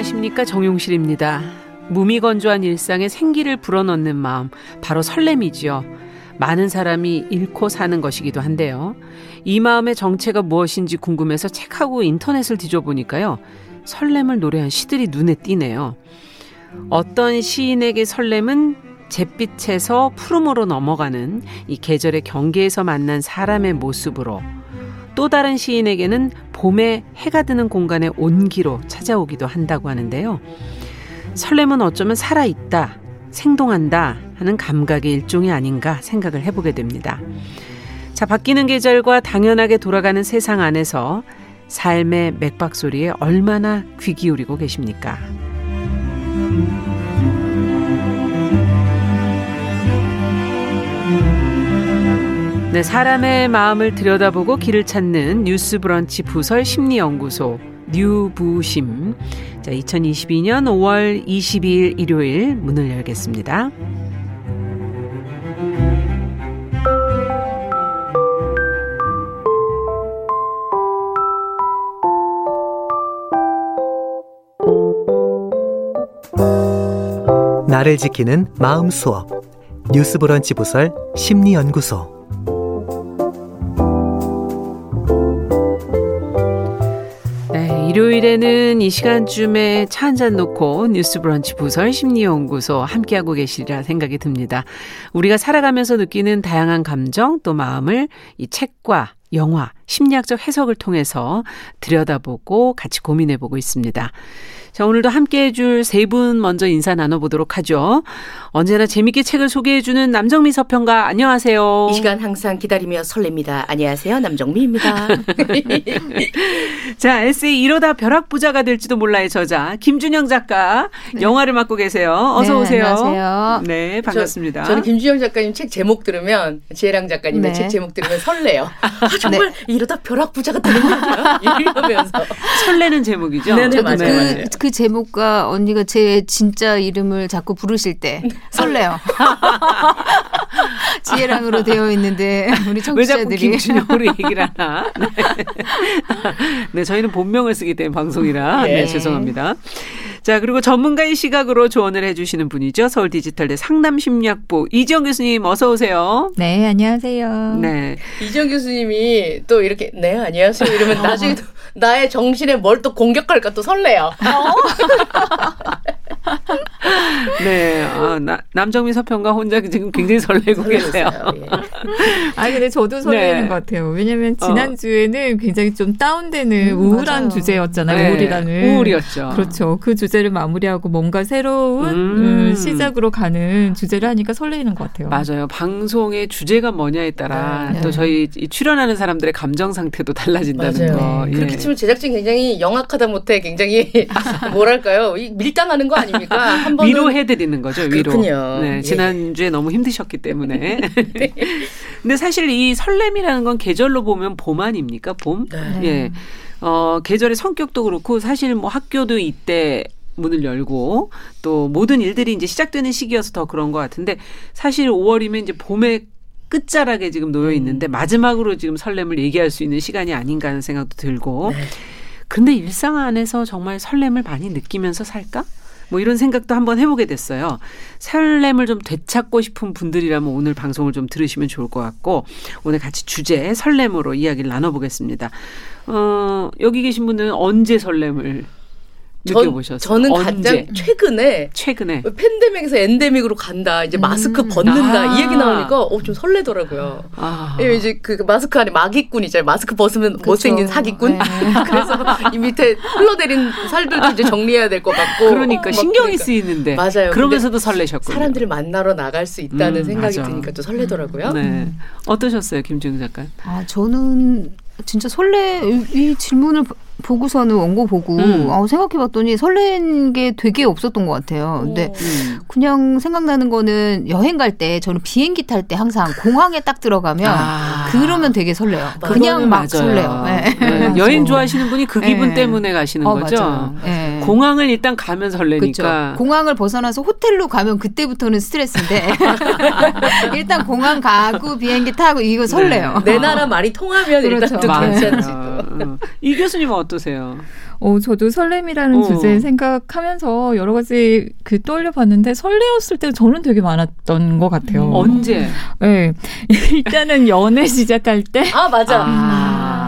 안녕하십니까 정용실입니다. 무미건조한 일상에 생기를 불어넣는 마음 바로 설렘이지요. 많은 사람이 잃고 사는 것이기도 한데요. 이 마음의 정체가 무엇인지 궁금해서 책하고 인터넷을 뒤져보니까요. 설렘을 노래한 시들이 눈에 띄네요. 어떤 시인에게 설렘은 잿빛에서 푸름으로 넘어가는 이 계절의 경계에서 만난 사람의 모습으로 또 다른 시인에게는 봄에 해가 드는 공간의 온기로 찾아오기도 한다고 하는데요. 설렘은 어쩌면 살아있다, 생동한다 하는 감각의 일종이 아닌가 생각을 해보게 됩니다. 자, 바뀌는 계절과 당연하게 돌아가는 세상 안에서 삶의 맥박 소리에 얼마나 귀 기울이고 계십니까? 네, 사람의 마음을 들여다보고 길을 찾는 뉴스 브런치 부설 심리 연구소 뉴부심. 자, 2022년 5월 22일 일요일 문을 열겠습니다. 나를 지키는 마음 수업 뉴스 브런치 부설 심리 연구소 일요일에는 이 시간쯤에 차 한 잔 놓고 뉴스 브런치 부설 심리연구소 함께하고 계시리라 생각이 듭니다. 우리가 살아가면서 느끼는 다양한 감정 또 마음을 이 책과 영화, 심리학적 해석을 통해서 들여다보고 같이 고민해 보고 있습니다. 자, 오늘도 함께 해줄 세 분 먼저 인사 나눠보도록 하죠. 언제나 재밌게 책을 소개해주는 남정미 서평가, 안녕하세요. 이 시간 항상 기다리며 설렙니다. 안녕하세요. 남정미입니다. 자, 에세이 이러다 벼락부자가 될지도 몰라의 저자, 김준영 작가, 네. 영화를 맡고 계세요. 어서 네, 오세요. 안녕하세요. 네, 반갑습니다. 저, 는 김준영 작가님 책 제목 들으면, 지혜랑 작가님의 네. 책 제목 들으면 설레요. 아, 정말 네. 이러다 벼락 부자가 되는 거야. 이러면서. 설레는 제목이죠? 네네, 네, 맞아요. 그, 맞아요. 그 제목과 언니가 제 진짜 이름을 자꾸 부르실 때 설레요. 지혜랑으로 되어 있는데 우리 청취자들이 왜 자꾸 김준영으로 얘기를 하나? 네. 네, 저희는 본명을 쓰기 때문에 방송이라 네, 네 죄송합니다. 자, 그리고 전문가의 시각으로 조언을 해주시는 분이죠. 서울 디지털대 상담심리학부 이지영 교수님 어서 오세요. 네, 안녕하세요. 네. 이지영 교수님이 또 이렇게 네, 안녕하세요 이러면 나중에 또 나의 정신에 뭘 또 공격할까 또 설레요. 어? 네, 아, 나, 남정미 서평가 혼자 지금 굉장히 설레고 계세요. 예. 아 근데 저도 설레는 네. 것 같아요. 왜냐면 어. 지난 주에는 굉장히 좀 다운되는 음, 우울한 맞아요. 주제였잖아요. 네. 우울이라는 우울이었죠. 그렇죠. 그 주제를 마무리하고 뭔가 새로운 음. 음, 시작으로 가는 주제를 하니까 설레는 것 같아요. 맞아요. 방송의 주제가 뭐냐에 따라 네. 또 저희 출연하는 사람들의 감정 상태도 달라진다는 맞아요. 거. 예. 그렇게 치면 제작진 굉장히 영악하다 못해 굉장히 뭐랄까요 밀당하는 거 아닙니까? 한번 위로 해드리는 거죠. 위로. 그렇군요. 네, 예. 지난주에 예. 너무 힘드셨기 때문에. 네. 근데 사실 이 설렘이라는 건 계절로 보면 봄 아닙니까? 봄. 네. 예. 어 계절의 성격도 그렇고 사실 뭐 학교도 이때 문을 열고 또 모든 일들이 이제 시작되는 시기여서 더 그런 것 같은데 사실 5월이면 이제 봄의 끝자락에 지금 놓여 있는데 음. 마지막으로 지금 설렘을 얘기할 수 있는 시간이 아닌가 하는 생각도 들고. 네. 근데 일상 안에서 정말 설렘을 많이 느끼면서 살까? 뭐 이런 생각도 한번 해보게 됐어요. 설렘을 좀 되찾고 싶은 분들이라면 오늘 방송을 좀 들으시면 좋을 것 같고 오늘 같이 주제 설렘으로 이야기를 나눠보겠습니다. 어, 여기 계신 분은 언제 설렘을 느껴보셨어요? 저는 언제? 가장 최근에 최근에 팬데믹에서 엔데믹으로 간다. 이제 마스크 음. 벗는다. 아. 이 얘기 나오니까 어, 좀 설레더라고요. 아. 예, 이제 그 마스크 안에 마기꾼 있잖아요. 마스크 벗으면 그쵸. 못생긴 사기꾼. 네. 그래서 이 밑에 흘러내린 살들도 이제 정리해야 될 것 같고. 그러니까 신경이 그러니까. 쓰이는데. 맞아요. 그러면서도 설레셨고 사람들을 만나러 나갈 수 있다는 음, 생각이 맞아. 드니까 또 설레더라고요. 네. 음. 어떠셨어요, 김지영 작가? 아 저는 진짜 설레 이 질문을 보고서는 원고 보고 음. 어, 생각해봤더니 설렌 게 되게 없었던 것 같아요. 근데 음. 그냥 생각나는 거는 여행 갈 때 저는 비행기 탈 때 항상 공항에 딱 들어가면 아. 그러면 되게 설레요. 그냥 막 맞아요. 설레요. 네. 네. 여행 좋아하시는 분이 그 기분 네. 때문에 가시는 어, 거죠. 네. 공항을 일단 가면 설레니까. 그쵸. 공항을 벗어나서 호텔로 가면 그때부터는 스트레스인데 일단 공항 가고 비행기 타고 이거 설레요. 네. 내 나라 말이 통하면 그렇죠. 일단 또 괜찮지. 어. 이 교수님은 어떠세요? 어, 저도 설렘이라는 어. 주제 생각하면서 여러 가지 그 떠올려 봤는데 설레었을 때 저는 되게 많았던 것 같아요. 음. 언제? 네. 일단은 연애 시작할 때. 아, 맞아. 아.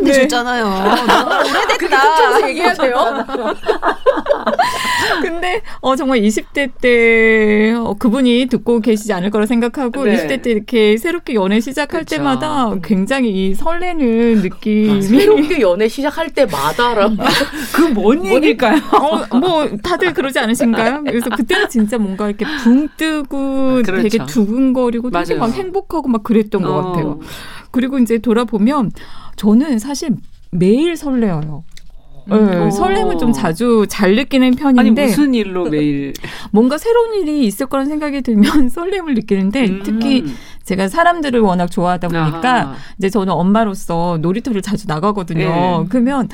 한참 되셨잖아요. 네. 너무 오래됐다. 얘기해야 돼요? 근데, 어, 정말 20대 때, 어, 그분이 듣고 계시지 않을 거라 생각하고, 네. 20대 때 이렇게 새롭게 연애 시작할 그쵸. 때마다 굉장히 이 설레는 느낌이. 아, 새롭게 연애 시작할 때마다라. 그뭔 얘기일까요? 어, 뭐 다들 그러지 않으신가요? 그래서 그때는 진짜 뭔가 이렇게 붕 뜨고 그렇죠. 되게 두근거리고 되게 막 행복하고 막 그랬던 어. 것 같아요. 그리고 이제 돌아보면 저는 사실 매일 설레어요. 네, 어. 설렘을 좀 자주 잘 느끼는 편인데 아니 무슨 일로 매일 뭔가 새로운 일이 있을 거란 생각이 들면 설렘을 느끼는데 음. 특히 제가 사람들을 워낙 좋아하다 보니까 아하. 이제 저는 엄마로서 놀이터를 자주 나가거든요. 네. 그러면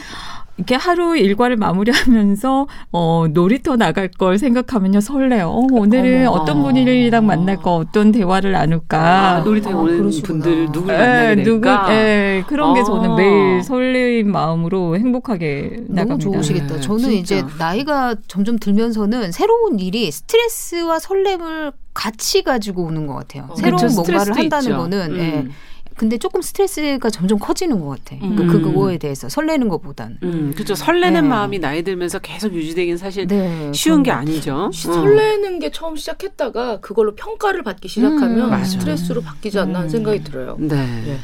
이렇게 하루 일과를 마무리하면서 어 놀이터 나갈 걸 생각하면요 설레요. 어, 오늘은 어머. 어떤 분이랑 만날까, 어떤 대화를 나눌까. 아, 놀이터에 아, 오는 그러시구나. 분들 누굴 예, 만나게 될까. 누구, 예, 그런 게 저는 아. 매일 설레인 마음으로 행복하게 나갑니다. 좋으시겠다. 네, 저는 진짜. 이제 나이가 점점 들면서는 새로운 일이 스트레스와 설렘을 같이 가지고 오는 것 같아요. 어, 새로운 그렇죠. 뭔가를 한다는 있죠. 거는 음. 예. 근데 조금 스트레스가 점점 커지는 것 같아. 음. 그 그거에 대해서 설레는 것보단. 음, 그렇죠. 설레는 네. 마음이 나이 들면서 계속 유지되긴 사실 네, 쉬운 게 아니죠. 설레는 게 처음 시작했다가 그걸로 평가를 받기 시작하면 음, 스트레스로 바뀌지 않나 하는 음. 생각이 들어요. 네. 네.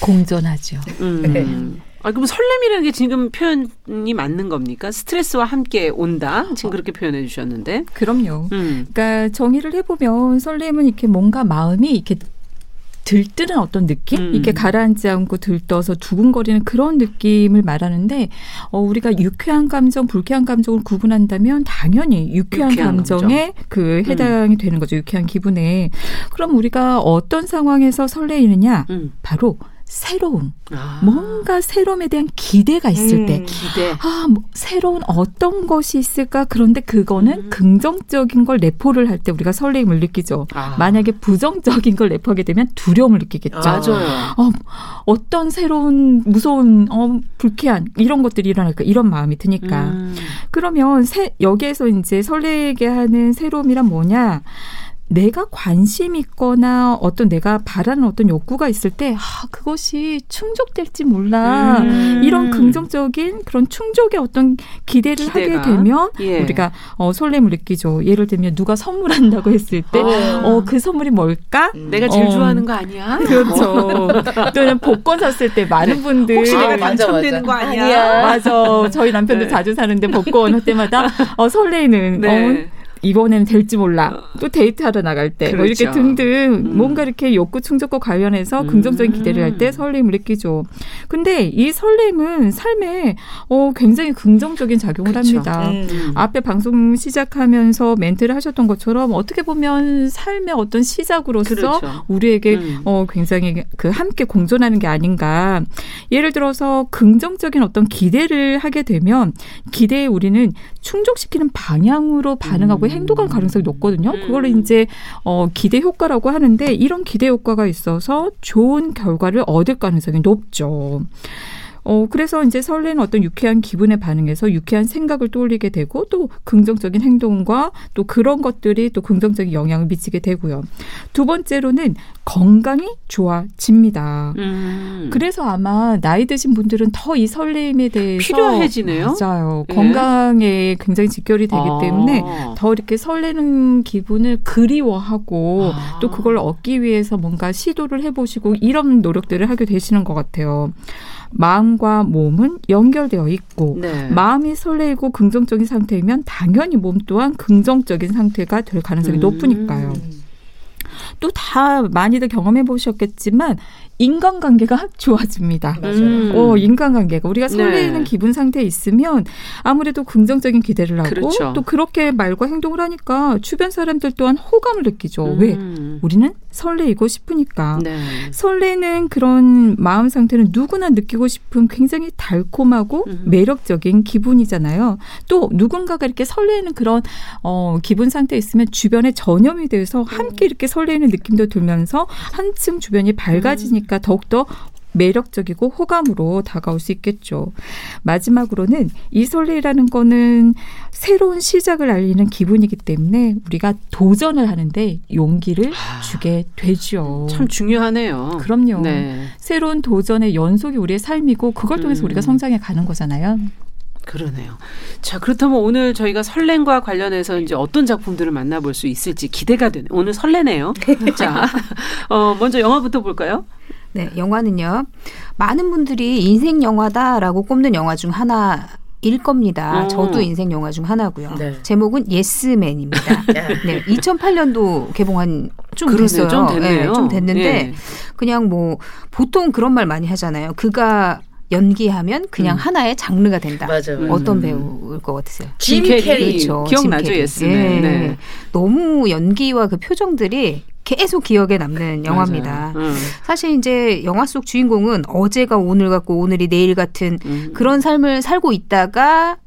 공존하죠. 음. 네. 아, 그럼 설렘이라는 게 지금 표현이 맞는 겁니까? 스트레스와 함께 온다? 지금 그렇게 표현해 주셨는데. 그럼요. 음. 그러니까 정의를 해보면 설렘은 이렇게 뭔가 마음이 이렇게 들뜨는 어떤 느낌? 음. 이렇게 가라앉지 않고 들떠서 두근거리는 그런 느낌을 말하는데 어, 우리가 유쾌한 감정, 불쾌한 감정을 구분한다면 당연히 유쾌한, 유쾌한 감정에 감정. 그 음. 해당이 음. 되는 거죠. 유쾌한 기분에. 그럼 우리가 어떤 상황에서 설레이느냐? 음. 바로 새로움, 아. 뭔가 새로움에 대한 기대가 있을 음, 때, 기대. 아, 뭐, 새로운 어떤 것이 있을까? 그런데 그거는 음. 긍정적인 걸 내포를 할 때 우리가 설레임을 느끼죠. 아. 만약에 부정적인 걸 내포하게 되면 두려움을 느끼겠죠. 맞아요. 어, 어떤 새로운 무서운 어, 불쾌한 이런 것들이 일어날까 이런 마음이 드니까. 음. 그러면 새, 여기에서 이제 설레게 하는 새로움이란 뭐냐? 내가 관심 있거나 어떤 내가 바라는 어떤 욕구가 있을 때 아, 그것이 충족될지 몰라 음. 이런 긍정적인 그런 충족의 어떤 기대를 기대가? 하게 되면 예. 우리가 어, 설렘을 느끼죠. 예를 들면 누가 선물한다고 했을 때어그 어, 그 선물이 뭘까? 음. 내가 제일 어, 좋아하는 거 아니야? 그렇죠. 또는 복권 샀을 때 많은 네. 분들 혹시 내가 당첨되는 거 아니야? 아니야. 맞아. 저희 남편도 네. 자주 사는데 복권 할 때마다 어, 설레는 네. 어, 이번에는 될지 몰라. 어. 또 데이트하러 나갈 때. 그렇죠. 뭐 이렇게 그렇죠. 등등 음. 뭔가 이렇게 욕구 충족과 관련해서 음. 긍정적인 기대를 할 때 설렘을 느끼죠. 근데 이 설렘은 삶에 어, 굉장히 긍정적인 작용을 그렇죠. 합니다. 음. 앞에 방송 시작하면서 멘트를 하셨던 것처럼 어떻게 보면 삶의 어떤 시작으로서 그렇죠. 우리에게 음. 어, 굉장히 그 함께 공존하는 게 아닌가. 예를 들어서 긍정적인 어떤 기대를 하게 되면 기대에 우리는 충족시키는 방향으로 반응하고 행동할 가능성이 높거든요. 음. 그걸 이제 어 기대 효과라고 하는데 이런 기대 효과가 있어서 좋은 결과를 얻을 가능성이 높죠. 어, 그래서 이제 설레는 어떤 유쾌한 기분에 반응해서 유쾌한 생각을 떠올리게 되고 또 긍정적인 행동과 또 그런 것들이 또 긍정적인 영향을 미치게 되고요. 두 번째로는 건강이 좋아집니다. 음. 그래서 아마 나이 드신 분들은 더 이 설레임에 대해서 필요해지네요. 맞아요. 예. 건강에 굉장히 직결이 되기 아. 때문에 더 이렇게 설레는 기분을 그리워하고 아. 또 그걸 얻기 위해서 뭔가 시도를 해보시고 이런 노력들을 하게 되시는 것 같아요. 마음과 몸은 연결되어 있고 네. 마음이 설레고 긍정적인 상태이면 당연히 몸 또한 긍정적인 상태가 될 가능성이 음. 높으니까요. 또 다 많이들 경험해 보셨겠지만 인간관계가 좋아집니다. 맞아요. 어, 인간관계가 우리가 설레는 네. 기분 상태에 있으면 아무래도 긍정적인 기대를 하고 그렇죠. 또 그렇게 말과 행동을 하니까 주변 사람들 또한 호감을 느끼죠. 음. 왜? 우리는 설레이고 싶으니까. 네. 설레는 그런 마음 상태는 누구나 느끼고 싶은 굉장히 달콤하고 음. 매력적인 기분이잖아요. 또 누군가가 이렇게 설레는 그런 어, 기분 상태에 있으면 주변에 전염이 돼서 함께 이렇게 설레는 느낌도 들면서 한층 주변이 밝아지니까 보니까 더욱더 매력적이고 호감으로 다가올 수 있겠죠. 마지막으로는 이 설레라는 거는 새로운 시작을 알리는 기분이기 때문에 우리가 도전을 하는데 용기를 아, 주게 되죠. 참 중요하네요. 그럼요. 네. 새로운 도전의 연속이 우리의 삶이고 그걸 통해서 음. 우리가 성장해 가는 거잖아요. 그러네요. 자, 그렇다면 오늘 저희가 설렘과 관련해서 이제 어떤 작품들을 만나볼 수 있을지 기대가 되네. 오늘 설레네요. 자, 어, 먼저 영화부터 볼까요? 네, 영화는요. 많은 분들이 인생 영화다라고 꼽는 영화 중 하나 일 겁니다. 오. 저도 인생 영화 중 하나고요. 네. 제목은 예스맨입니다. 네, 2008년도 개봉한 좀 그러네요. 됐어요. 좀 됐네요. 네, 좀 됐는데 예. 그냥 뭐 보통 그런 말 많이 하잖아요. 그가 연기하면 그냥 음. 하나의 장르가 된다. 맞아요. 어떤 음. 배우일 것 같으세요? 짐, 캐리. 그렇죠. 기억나죠, 예스맨. 예. 네. 너무 연기와 그 표정들이 계속 기억에 남는 영화입니다. 음. 사실 이제 영화 속 주인공은 어제가 오늘 같고 오늘이 내일 같은 음. 그런 삶을 살고 있다가 그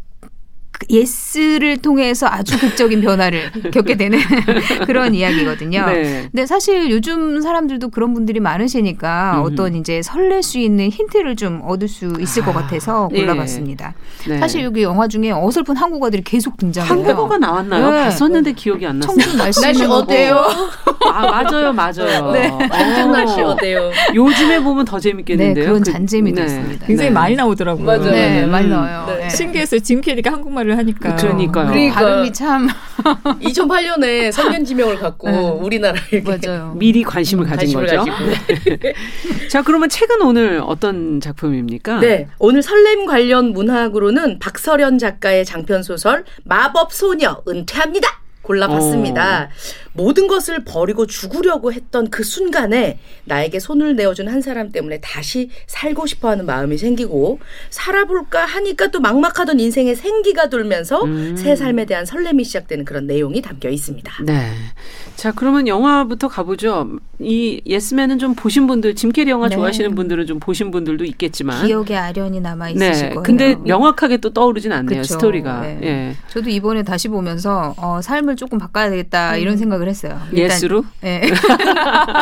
예스를 통해서 아주 극적인 변화를 겪게 되는 그런 이야기거든요. 네. 근데 사실 요즘 사람들도 그런 분들이 많으시니까 음. 어떤 이제 설렐 수 있는 힌트를 좀 얻을 수 있을 것 아, 같아서 예. 골라봤습니다. 네. 사실 여기 영화 중에 어설픈 한국어들이 계속 등장해요. 한국어가 나왔나요? 네. 봤었는데 기억이 안 났어요. 청춘 날씨, 날씨 어때요? 아 맞아요, 맞아요. 네. 청춘 날씨 어때요? 요즘에 보면 더 재밌겠는데요. 네, 그런 그, 잔재미도 네. 있습니다. 굉장히 네. 많이 나오더라고요. 맞아요. 네, 많이 나와요. 신기했어요. 짐 캐리가 한국말 말을 하니까. 그러니까요. 그러니까 발음이 참 2008년에 성년 지명을 갖고 네. 우리나라에 맞아요. 미리 관심을 가진 관심을 거죠. 네. 자, 그러면 책은 오늘 어떤 작품입니까? 네. 오늘 설렘 관련 문학으로는 박서련 작가의 장편 소설 마법 소녀 은퇴합니다. 골라봤습니다. 오. 모든 것을 버리고 죽으려고 했던 그 순간에 나에게 손을 내어준 한 사람 때문에 다시 살고 싶어 하는 마음이 생기고 살아볼까 하니까 또 막막하던 인생에 생기가 돌면서 음. 새 삶에 대한 설렘이 시작되는 그런 내용이 담겨 있습니다. 네. 자, 그러면 영화부터 가보죠. 이 예스맨은 좀 보신 분들, 짐 캐리 영화 네. 좋아하시는 분들은 좀 보신 분들도 있겠지만 기억에 아련히 남아 있으실 네. 거예요. 근데 명확하게 또 떠오르진 않네요. 그쵸. 스토리가. 네. 예. 저도 이번에 다시 보면서 어, 삶을 조금 바꿔야 되겠다 음. 이런 생각을 했어요. yes로? 네.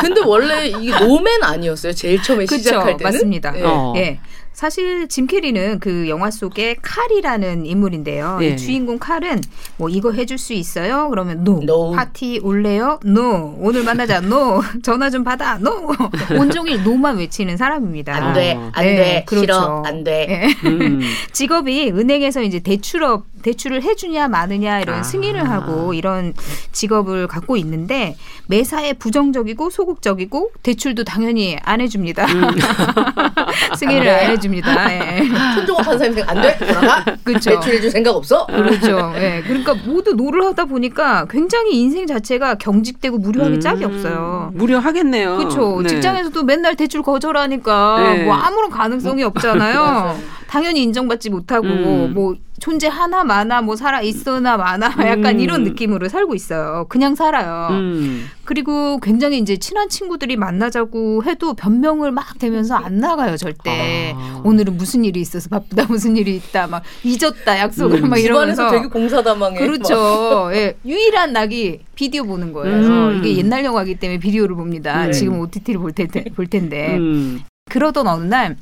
근데 원래 이게 no man 아니었어요? 제일 처음에 그쵸, 시작할 때는? 맞습니다. 네. 어. 예. 사실 짐 캐리는 그 영화 속에 칼이라는 인물인데요. 네. 이 주인공 칼은 뭐 이거 해줄 수 있어요? 그러면 no. no. 파티 올래요? no. 오늘 만나자. no. 전화 좀 받아. no. 온종일 no만 외치는 사람입니다. 안 돼. 안 네, 돼. 그렇죠. 싫어. 안 돼. 네. 음. 직업이 은행에서 이제 대출업 대출을 해주냐 마느냐 이런 아. 승인을 하고 이런 직업을 갖고 있는데 매사에 부정적이고 소극적이고 대출도 당연히 안 해줍니다. 음. 승인을 안 해줍니다. 해줍니다. 예. 손종업 판사님 안 돼? 돌아가? 그렇죠. 대출해줄 생각 없어? 그렇죠. 예. 그러니까 모두 no를 하다 보니까 굉장히 인생 자체가 경직되고 무료하게 음, 짝이 없어요. 무료하겠네요. 그렇죠. 네. 직장에서도 맨날 대출 거절하니까 네. 뭐 아무런 가능성이 없잖아요. 당연히 인정받지 못하고 음. 뭐 존재 하나 많아 뭐 살아 있어나 많아 약간 음. 이런 느낌으로 살고 있어요. 그냥 살아요. 음. 그리고 굉장히 이제 친한 친구들이 만나자고 해도 변명을 막 대면서 안 나가요 절대. 아. 오늘은 무슨 일이 있어서 바쁘다 무슨 일이 있다 막 잊었다 약속을 음. 막 이러면서 되게 공사다망해. 그렇죠. 예. 유일한 낙이 비디오 보는 거예요. 음. 이게 옛날 영화기 때문에 비디오를 봅니다. 네. 지금 OTT를 볼 텐데 볼 텐데. 음. 그러던 어느 날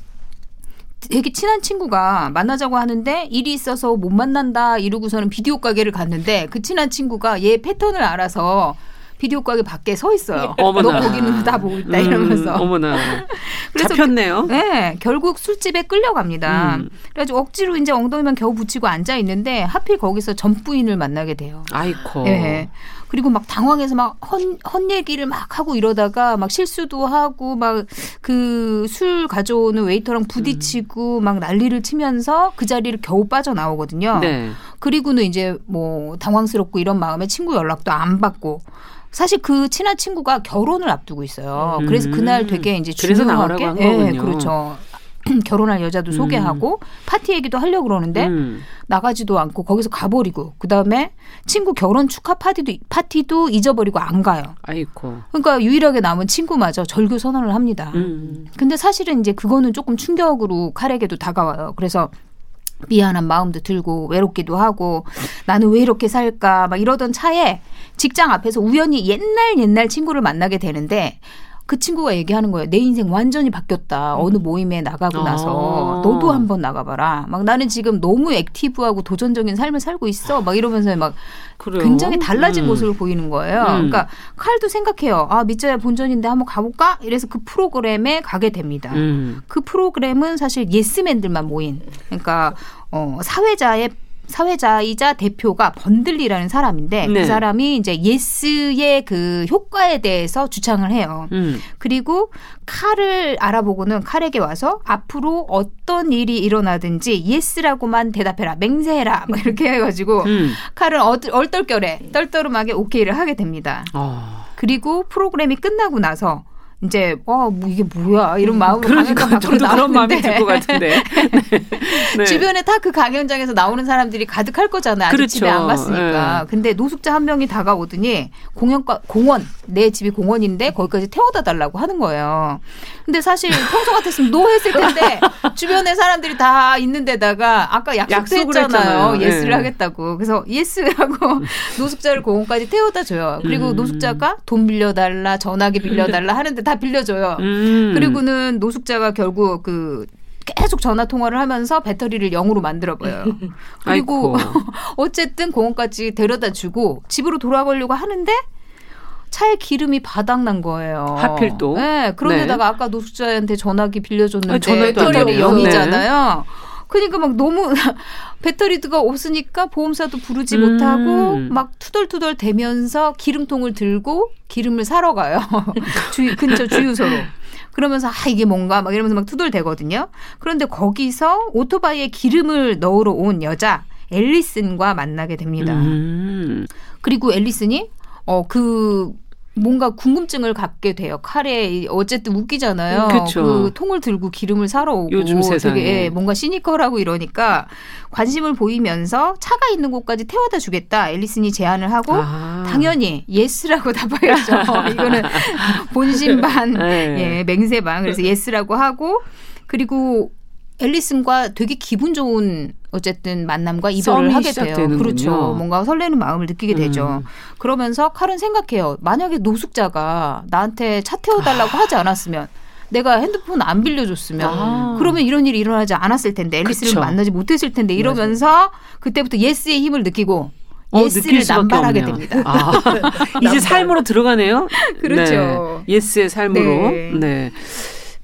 되게 친한 친구가 만나자고 하는데 일이 있어서 못 만난다 이러고서는 비디오 가게를 갔는데 그 친한 친구가 얘 패턴을 알아서 비디오 가게 밖에 서 있어요. 어머나. 너 거기는 다 보고 있다 이러면서. 음, 어머나. 그래서 잡혔네요. 네, 결국 술집에 끌려갑니다. 음. 그래가지고 억지로 이제 엉덩이만 겨우 붙이고 앉아 있는데 하필 거기서 전 부인을 만나게 돼요. 아이코. 네. 그리고 막 당황해서 막 헛, 헛얘기를 막 하고 이러다가 막 실수도 하고 막 그 술 가져오는 웨이터랑 부딪히고 음. 막 난리를 치면서 그 자리를 겨우 빠져나오거든요. 네. 그리고는 이제 뭐 당황스럽고 이런 마음에 친구 연락도 안 받고 사실 그 친한 친구가 결혼을 앞두고 있어요. 음. 그래서 그날 되게 이제 중요하게 네, 그렇죠. 결혼할 여자도 음. 소개하고 파티 얘기도 하려고 그러는데 음. 나가지도 않고 거기서 가버리고 그 다음에 친구 결혼 축하 파티도 파티도 잊어버리고 안 가요. 아이고. 그러니까 유일하게 남은 친구마저 절교 선언을 합니다. 음. 근데 사실은 이제 그거는 조금 충격으로 칼에게도 다가와요. 그래서 미안한 마음도 들고 외롭기도 하고 나는 왜 이렇게 살까? 막 이러던 차에 직장 앞에서 우연히 옛날 옛날 친구를 만나게 되는데 그 친구가 얘기하는 거예요. 내 인생 완전히 바뀌었다. 어느 모임에 나가고 나서 아. 너도 한번 나가봐라. 막 나는 지금 너무 액티브하고 도전적인 삶을 살고 있어. 막 이러면서 막 그래요? 굉장히 달라진 음. 모습을 보이는 거예요. 음. 그러니까 칼도 생각해요. 아 밑져야 본전인데 한번 가볼까? 이래서 그 프로그램에 가게 됩니다. 음. 그 프로그램은 사실 예스맨들만 모인. 그러니까 어, 사회자의 사회자이자 대표가 번들리라는 사람인데 그 네. 그 사람이 이제 yes의 그 효과에 대해서 주창을 해요. 음. 그리고 칼을 알아보고는 칼에게 와서 앞으로 어떤 일이 일어나든지 yes라고만 대답해라 맹세해라 막 이렇게 해가지고 음. 칼을 얼떨결에 떨떠름하게 오케이를 하게 됩니다. 어. 그리고 프로그램이 끝나고 나서 이제 와, 뭐 이게 뭐야 이런 마음으로 그러니까 강연장 밖으로 그런 마음이 들 것 같은데 네. 네. 주변에 다 그 강연장에서 나오는 사람들이 가득할 거잖아요. 아직 그렇죠. 집에 안 갔으니까. 네. 근데 노숙자 한 명이 다가오더니 공연과 공원 내 집이 공원인데 거기까지 태워다 달라고 하는 거예요. 근데 사실 평소 같았으면 no 했을 텐데 주변에 사람들이 다 있는 데다가 아까 약속도 했잖아요. yes를 네. 하겠다고. 그래서 yes라고 노숙자를 공원까지 태워다 줘요. 그리고 음. 노숙자가 돈 빌려달라 전화기 빌려달라 하는데 다 빌려줘요. 음. 그리고는 노숙자가 결국 그 계속 전화 통화를 하면서 배터리를 0으로 만들어 버려요. 그리고 어쨌든 공원까지 데려다 주고 집으로 돌아가려고 하는데 차에 기름이 바닥난 거예요. 하필 또. 네. 그런데다가 네. 아까 노숙자한테 전화기 빌려줬는데 배터리 0이잖아요. 네. 그러니까 막 너무 배터리가 없으니까 보험사도 부르지 음. 못하고 막 투덜투덜 대면서 기름통을 들고 기름을 사러 가요. 주 근처 주유소로. 그러면서 아 이게 뭔가 막 이러면서 막 투덜대거든요. 그런데 거기서 오토바이에 기름을 넣으러 온 여자 앨리슨과 만나게 됩니다. 음. 그리고 앨리슨이 어그 뭔가 궁금증을 갖게 돼요. 칼에 어쨌든 웃기잖아요. 그쵸. 그 통을 들고 기름을 사러 오고 요즘 세상에. 되게 예, 뭔가 시니컬하고 이러니까 관심을 보이면서 차가 있는 곳까지 태워다 주겠다. 앨리슨이 제안을 하고 아. 당연히 yes라고 답하였죠. 이거는 본심 반 네. 예, 맹세 반 그래서 yes라고 하고 그리고 앨리슨과 되게 기분 좋은 어쨌든 만남과 이별을 하게 돼요. 되는군요. 그렇죠. 뭔가 설레는 마음을 느끼게 되죠. 음. 그러면서 칼은 생각해요. 만약에 노숙자가 나한테 차 태워달라고 아. 하지 않았으면 내가 핸드폰 안 빌려줬으면 아. 그러면 이런 일이 일어나지 않았을 텐데 앨리슨을 그쵸. 만나지 못했을 텐데 이러면서 맞아. 그때부터 yes의 힘을 느끼고 어, yes를 남발하게 없네요. 됩니다. 아, 이제 삶으로 들어가네요. 그렇죠. 네. yes의 삶으로. 네. 네.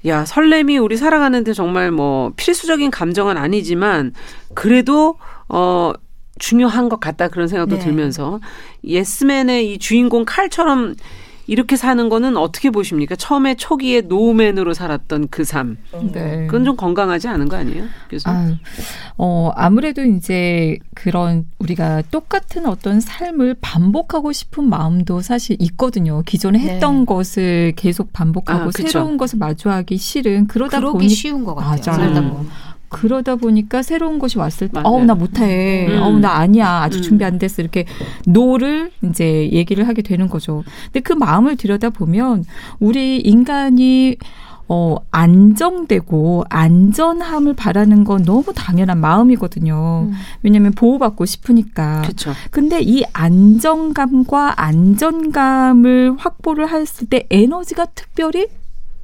야, 설렘이 우리 살아가는데 정말 뭐 필수적인 감정은 아니지만 그래도 어 중요한 것 같다 그런 생각도 네. 들면서 예스맨의 이 주인공 칼처럼 이렇게 사는 거는 어떻게 보십니까? 처음에 초기에 no man으로 살았던 그 삶. 네. 그건 좀 건강하지 않은 거 아니에요? 그래서 아, 어, 아무래도 이제 그런 우리가 똑같은 어떤 삶을 반복하고 싶은 마음도 사실 있거든요. 기존에 네. 했던 네. 것을 계속 반복하고 아, 새로운 것을 마주하기 싫은 그러다 보니 쉬운 것 같아요. 맞아요. 음. 그러다 보니까 새로운 것이 왔을 때, 어우, 나 못해. 음. 어우, 나 아니야. 아직 음. 준비 안 됐어. 이렇게 no를 이제 얘기를 하게 되는 거죠. 근데 그 마음을 들여다보면 우리 인간이 어, 안정되고 안전함을 바라는 건 너무 당연한 마음이거든요. 음. 왜냐하면 보호받고 싶으니까. 그쵸. 근데 이 안정감과 안전감을 확보를 했을 때 에너지가 특별히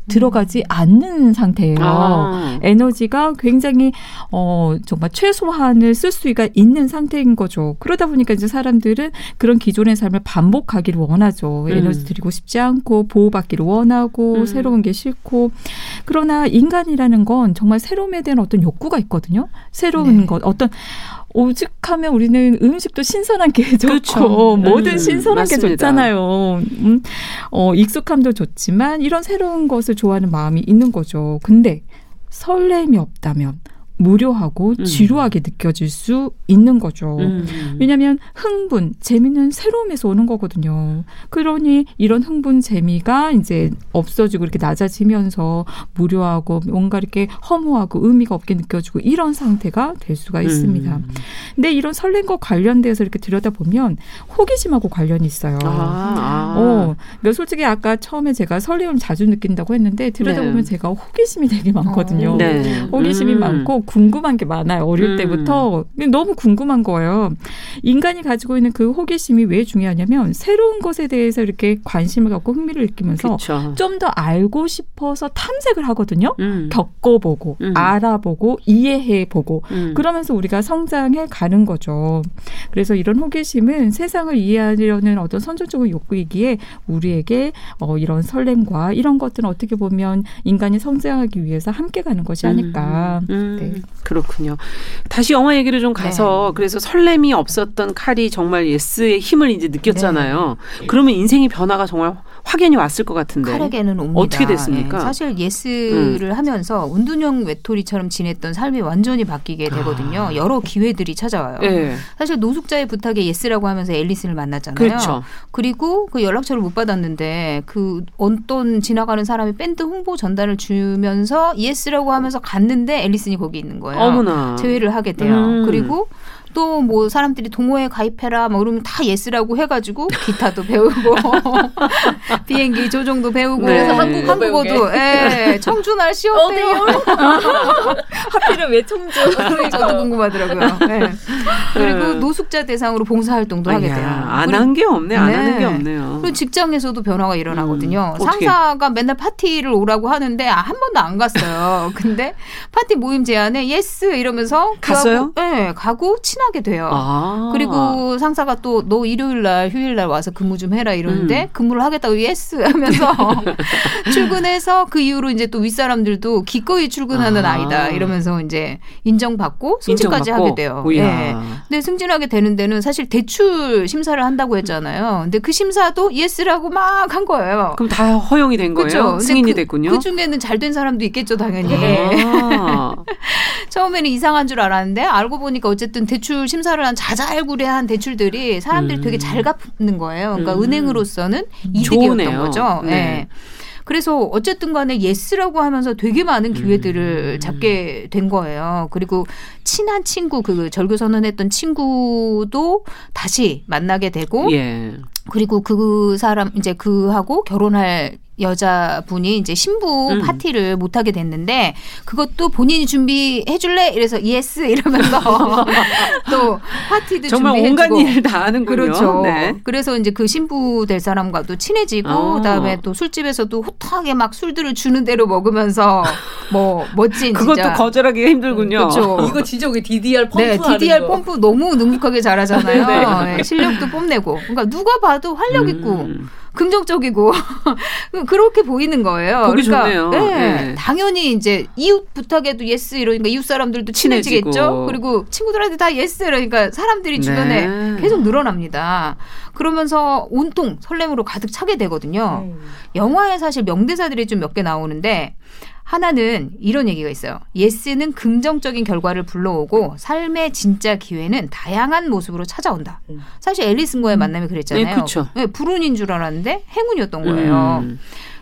들어가지 않는 상태예요. 아. 에너지가 굉장히 어 정말 최소한을 쓸 수가 있는 상태인 거죠. 그러다 보니까 이제 사람들은 그런 기존의 삶을 반복하기를 원하죠. 음. 에너지 드리고 싶지 않고 보호받기를 원하고 음. 새로운 게 싫고 그러나 인간이라는 건 정말 새로움에 대한 어떤 욕구가 있거든요. 새로운 네. 것 어떤 오죽하면 우리는 음식도 신선한 게 좋고 그렇죠. 뭐든 음, 신선한 맞습니다. 게 좋잖아요. 음, 어, 익숙함도 좋지만 이런 새로운 것을 좋아하는 마음이 있는 거죠. 근데 설렘이 없다면 무료하고 음. 지루하게 느껴질 수 있는 거죠. 음. 왜냐하면 흥분, 재미는 새로움에서 오는 거거든요. 그러니 이런 흥분, 재미가 이제 없어지고 이렇게 낮아지면서 무료하고 뭔가 이렇게 허무하고 의미가 없게 느껴지고 이런 상태가 될 수가 있습니다. 음. 근데 이런 설렘과 관련돼서 이렇게 들여다보면 호기심하고 관련이 있어요. 아, 아. 어, 그러니까 솔직히 아까 처음에 제가 설렘을 자주 느낀다고 했는데 들여다보면 네. 제가 호기심이 되게 많거든요. 네. 호기심이 음. 많고 궁금한 게 많아요. 어릴 음. 때부터 너무 궁금한 거예요. 인간이 가지고 있는 그 호기심이 왜 중요하냐면 새로운 것에 대해서 이렇게 관심을 갖고 흥미를 느끼면서 좀 더 알고 싶어서 탐색을 하거든요. 음. 겪어보고 음. 알아보고 이해해보고 음. 그러면서 우리가 성장해 가는 거죠. 그래서 이런 호기심은 세상을 이해하려는 어떤 선천적인 욕구이기에 우리에게 어, 이런 설렘과 이런 것들은 어떻게 보면 인간이 성장하기 위해서 함께 가는 것이 음. 아닐까. 음. 그렇군요. 다시 영화 얘기를 좀 가서 네. 그래서 설렘이 없었던 칼이 정말 yes의 힘을 이제 느꼈잖아요. 네. 그러면 인생의 변화가 정말 확연히 왔을 것 같은데. 칼에게는 옵니다. 어떻게 됐습니까? 네. 사실 yes를 음. 하면서 운둔형 외톨이처럼 지냈던 삶이 완전히 바뀌게 되거든요. 아. 여러 기회들이 찾아와요. 네. 사실 노숙자의 부탁에 yes라고 하면서 앨리슨을 만났잖아요. 그렇죠. 그리고 그 연락처를 못 받았는데 그 어떤 지나가는 사람이 밴드 홍보 전단을 주면서 yes라고 하면서 갔는데 앨리슨이 거기 있는 거예요. 어머나. 재회를 하게 돼요. 음. 그리고 또 뭐 사람들이 동호회 가입해라 뭐 그러면 다 yes라고 해가지고 기타도 배우고 비행기 조종도 배우고 네. 그래서 한국 한국어도 예, 청주 날씨 어때요? 하필은 왜 청주? 저도 궁금하더라고요. 네. 그리고 네. 노숙자 대상으로 봉사활동도 하게 돼요. 안 한 게 없네. 안 네. 하는 게 없네요. 그리고 직장에서도 변화가 일어나거든요. 음, 상사가 맨날 파티를 오라고 하는데 아, 한 번도 안 갔어요. 근데 파티 모임 제안에 yes 이러면서 갔어요? 네, 가고 친하게 돼요. 아. 그리고 상사가 또 너 일요일 날 휴일 날 와서 근무 좀 해라 이러는데 음. 근무를 하겠다고 yes 하면서 출근해서 그 이후로 이제 또 윗사람들도 기꺼이 출근하는 아. 이다 이러면서 이제 인정받고 승진까지 인정받고. 하게 돼요. 예. 네. 근데 승진하게 되는 데는 사실 대출 심사를 한다고 했잖아요. 근데 그 심사도 yes라고 막 한 거예요. 그럼 다 허용이 된 거예요? 그쵸? 승인이 그, 됐군요. 그 중에는 잘 된 사람도 있겠죠, 당연히. 아. 처음에는 이상한 줄 알았는데 알고 보니까 어쨌든 대출 대출 심사를 한 자잘구레한 대출들이 사람들이 음. 되게 잘 갚는 거예요. 그러니까 음. 은행으로서는 이득이었던 좋으네요. 거죠. 네. 네. 그래서 어쨌든 간에 yes라고 하면서 되게 많은 기회들을 음. 잡게 된 거예요. 그리고 친한 친구 그 절교 선언했던 친구도 다시 만나게 되고 예. 그리고 그 사람 이제 그하고 결혼할 여자분이 이제 신부 음. 파티를 못 하게 됐는데 그것도 본인이 준비해 줄래? 이래서 yes 이러면서 또 파티도 정말 온갖 일을 다 하는군요. 그렇죠. 네. 그래서 이제 그 신부 될 사람과도 친해지고 어. 그다음에 또 술집에서도 호탕하게 막 술들을 주는 대로 먹으면서 뭐 멋진 그것도 진짜. 거절하기가 힘들군요. 그렇죠. 이거 진짜 우리 DDR 펌프 네, DDR 펌프 너무 능숙하게 잘하잖아요. 네. 네. 실력도 뽐내고. 그러니까 누가 봐도 활력 있고 음. 긍정적이고 그렇게 보이는 거예요. 보기 그러니까, 좋네요. 네, 네. 당연히 이제 이웃 부탁에도 yes 이러니까 이웃 사람들도 친해지겠죠. 친해지고. 그리고 친구들한테 다 yes 이러니까 사람들이 주변에 네. 계속 늘어납니다. 그러면서 온통 설렘으로 가득 차게 되거든요. 음. 영화에 사실 명대사들이 좀 몇 개 나오는데 하나는 이런 얘기가 있어요. 예스는 긍정적인 결과를 불러오고 삶의 진짜 기회는 다양한 모습으로 찾아온다. 음. 사실 앨리슨과의 음. 만남이 그랬잖아요. 네, 그렇죠. 네, 불운인 줄 알았는데 행운이었던 거예요. 음.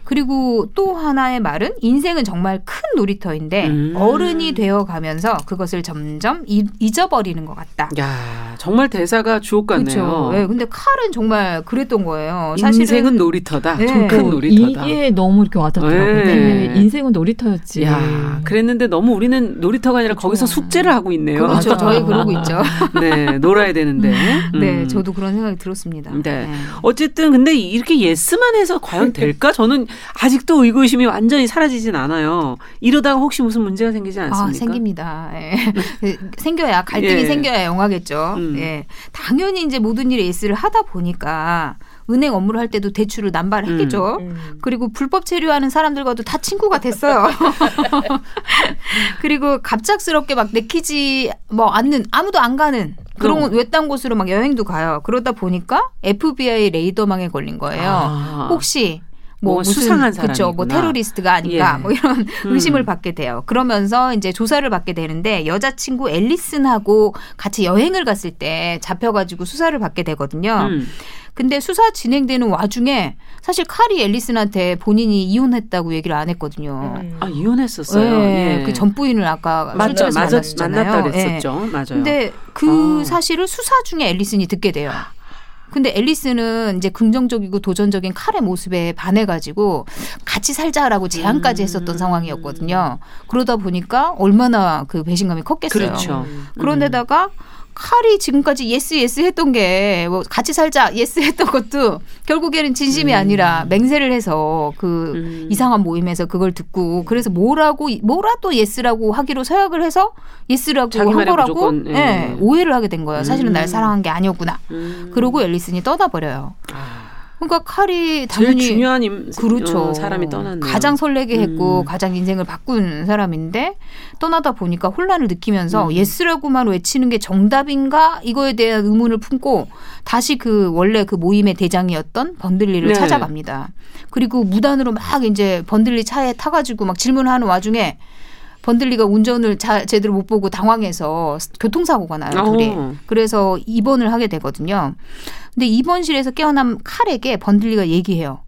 그리고 또 하나의 말은 인생은 정말 큰 놀이터인데 음. 어른이 되어 가면서 그것을 점점 잊어버리는 것 같다. 야, 정말 대사가 주옥 같네요. 그렇죠. 네, 근데 칼은 정말 그랬던 거예요. 사실은 인생은 놀이터다. 네. 좀큰 놀이터다. 이게 너무 이렇게 와닿더라고요. 네. 네. 인생은 놀이터였지. 야, 그랬는데 너무 우리는 놀이터가 아니라 그렇죠. 거기서 숙제를 하고 있네요. 그렇죠. 저희 그러고 있죠. 네, 놀아야 되는데. 음. 네, 저도 그런 생각이 들었습니다. 네. 네. 어쨌든 근데 이렇게 예스만 해서 과연 될까? 저는 아직도 의구심이 완전히 사라지진 않아요. 이러다가 혹시 무슨 문제가 생기지 아, 않습니까? 아, 생깁니다. 예. 그 생겨야 갈등이 예. 생겨야 영화겠죠. 음. 예. 당연히 이제 모든 일에 yes를 하다 보니까 은행 업무를 할 때도 대출을 남발했겠죠. 음. 음. 그리고 불법 체류하는 사람들과도 다 친구가 됐어요. 그리고 갑작스럽게 막 내키지 뭐 않는 아무도 안 가는 그런 어. 외딴 곳으로 막 여행도 가요. 그러다 보니까 FBI 레이더망에 걸린 거예요. 아. 혹시 뭐, 뭐 무슨, 수상한 사람 그렇죠. 뭐 테러리스트가 아닌가 예. 뭐 이런 음. 의심을 받게 돼요. 그러면서 이제 조사를 받게 되는데 여자친구 앨리슨하고 같이 여행을 갔을 때 잡혀가지고 수사를 받게 되거든요. 음. 근데 수사 진행되는 와중에 사실 카리 앨리슨한테 본인이 이혼했다고 얘기를 안 했거든요. 음. 아 이혼했었어요. 네, 예. 그 전부인을 아까 맞아, 맞았, 만났다 그랬었죠. 예. 맞아요. 근데 그 어. 사실을 수사 중에 앨리슨이 듣게 돼요. 근데 앨리스는 이제 긍정적이고 도전적인 칼의 모습에 반해가지고 같이 살자라고 제안까지 했었던 음. 상황이었거든요. 그러다 보니까 얼마나 그 배신감이 컸겠어요. 그렇죠. 그런데다가 칼이 지금까지 yes yes 했던 게 뭐 같이 살자 yes 했던 것도 결국에는 진심이 음. 아니라 맹세를 해서 그 음. 이상한 모임에서 그걸 듣고 그래서 뭐라고 뭐라도 yes라고 하기로 서약을 해서 yes라고 한 거라고 무조건, 예. 네, 오해를 하게 된 거예요. 사실은 날 음. 사랑한 게 아니었구나. 음. 그러고 앨리슨이 떠나버려요. 아. 그러니까 칼이 당연히 제일 중요한 임, 그렇죠. 어, 사람이 떠났네요. 가장 설레게 했고 음. 가장 인생을 바꾼 사람인데 떠나다 보니까 혼란을 느끼면서 음. yes라고만 외치는 게 정답인가 이거에 대한 의문을 품고 다시 그 원래 그 모임의 대장이었던 번들리를 네. 찾아갑니다. 그리고 무단으로 막 이제 번들리 차에 타가지고 막 질문하는 와중에 번들리가 운전을 자, 제대로 못 보고 당황해서 교통사고가 나요, 둘이. 오. 그래서 입원을 하게 되거든요. 근데 입원실에서 깨어난 칼에게 번들리가 얘기해요.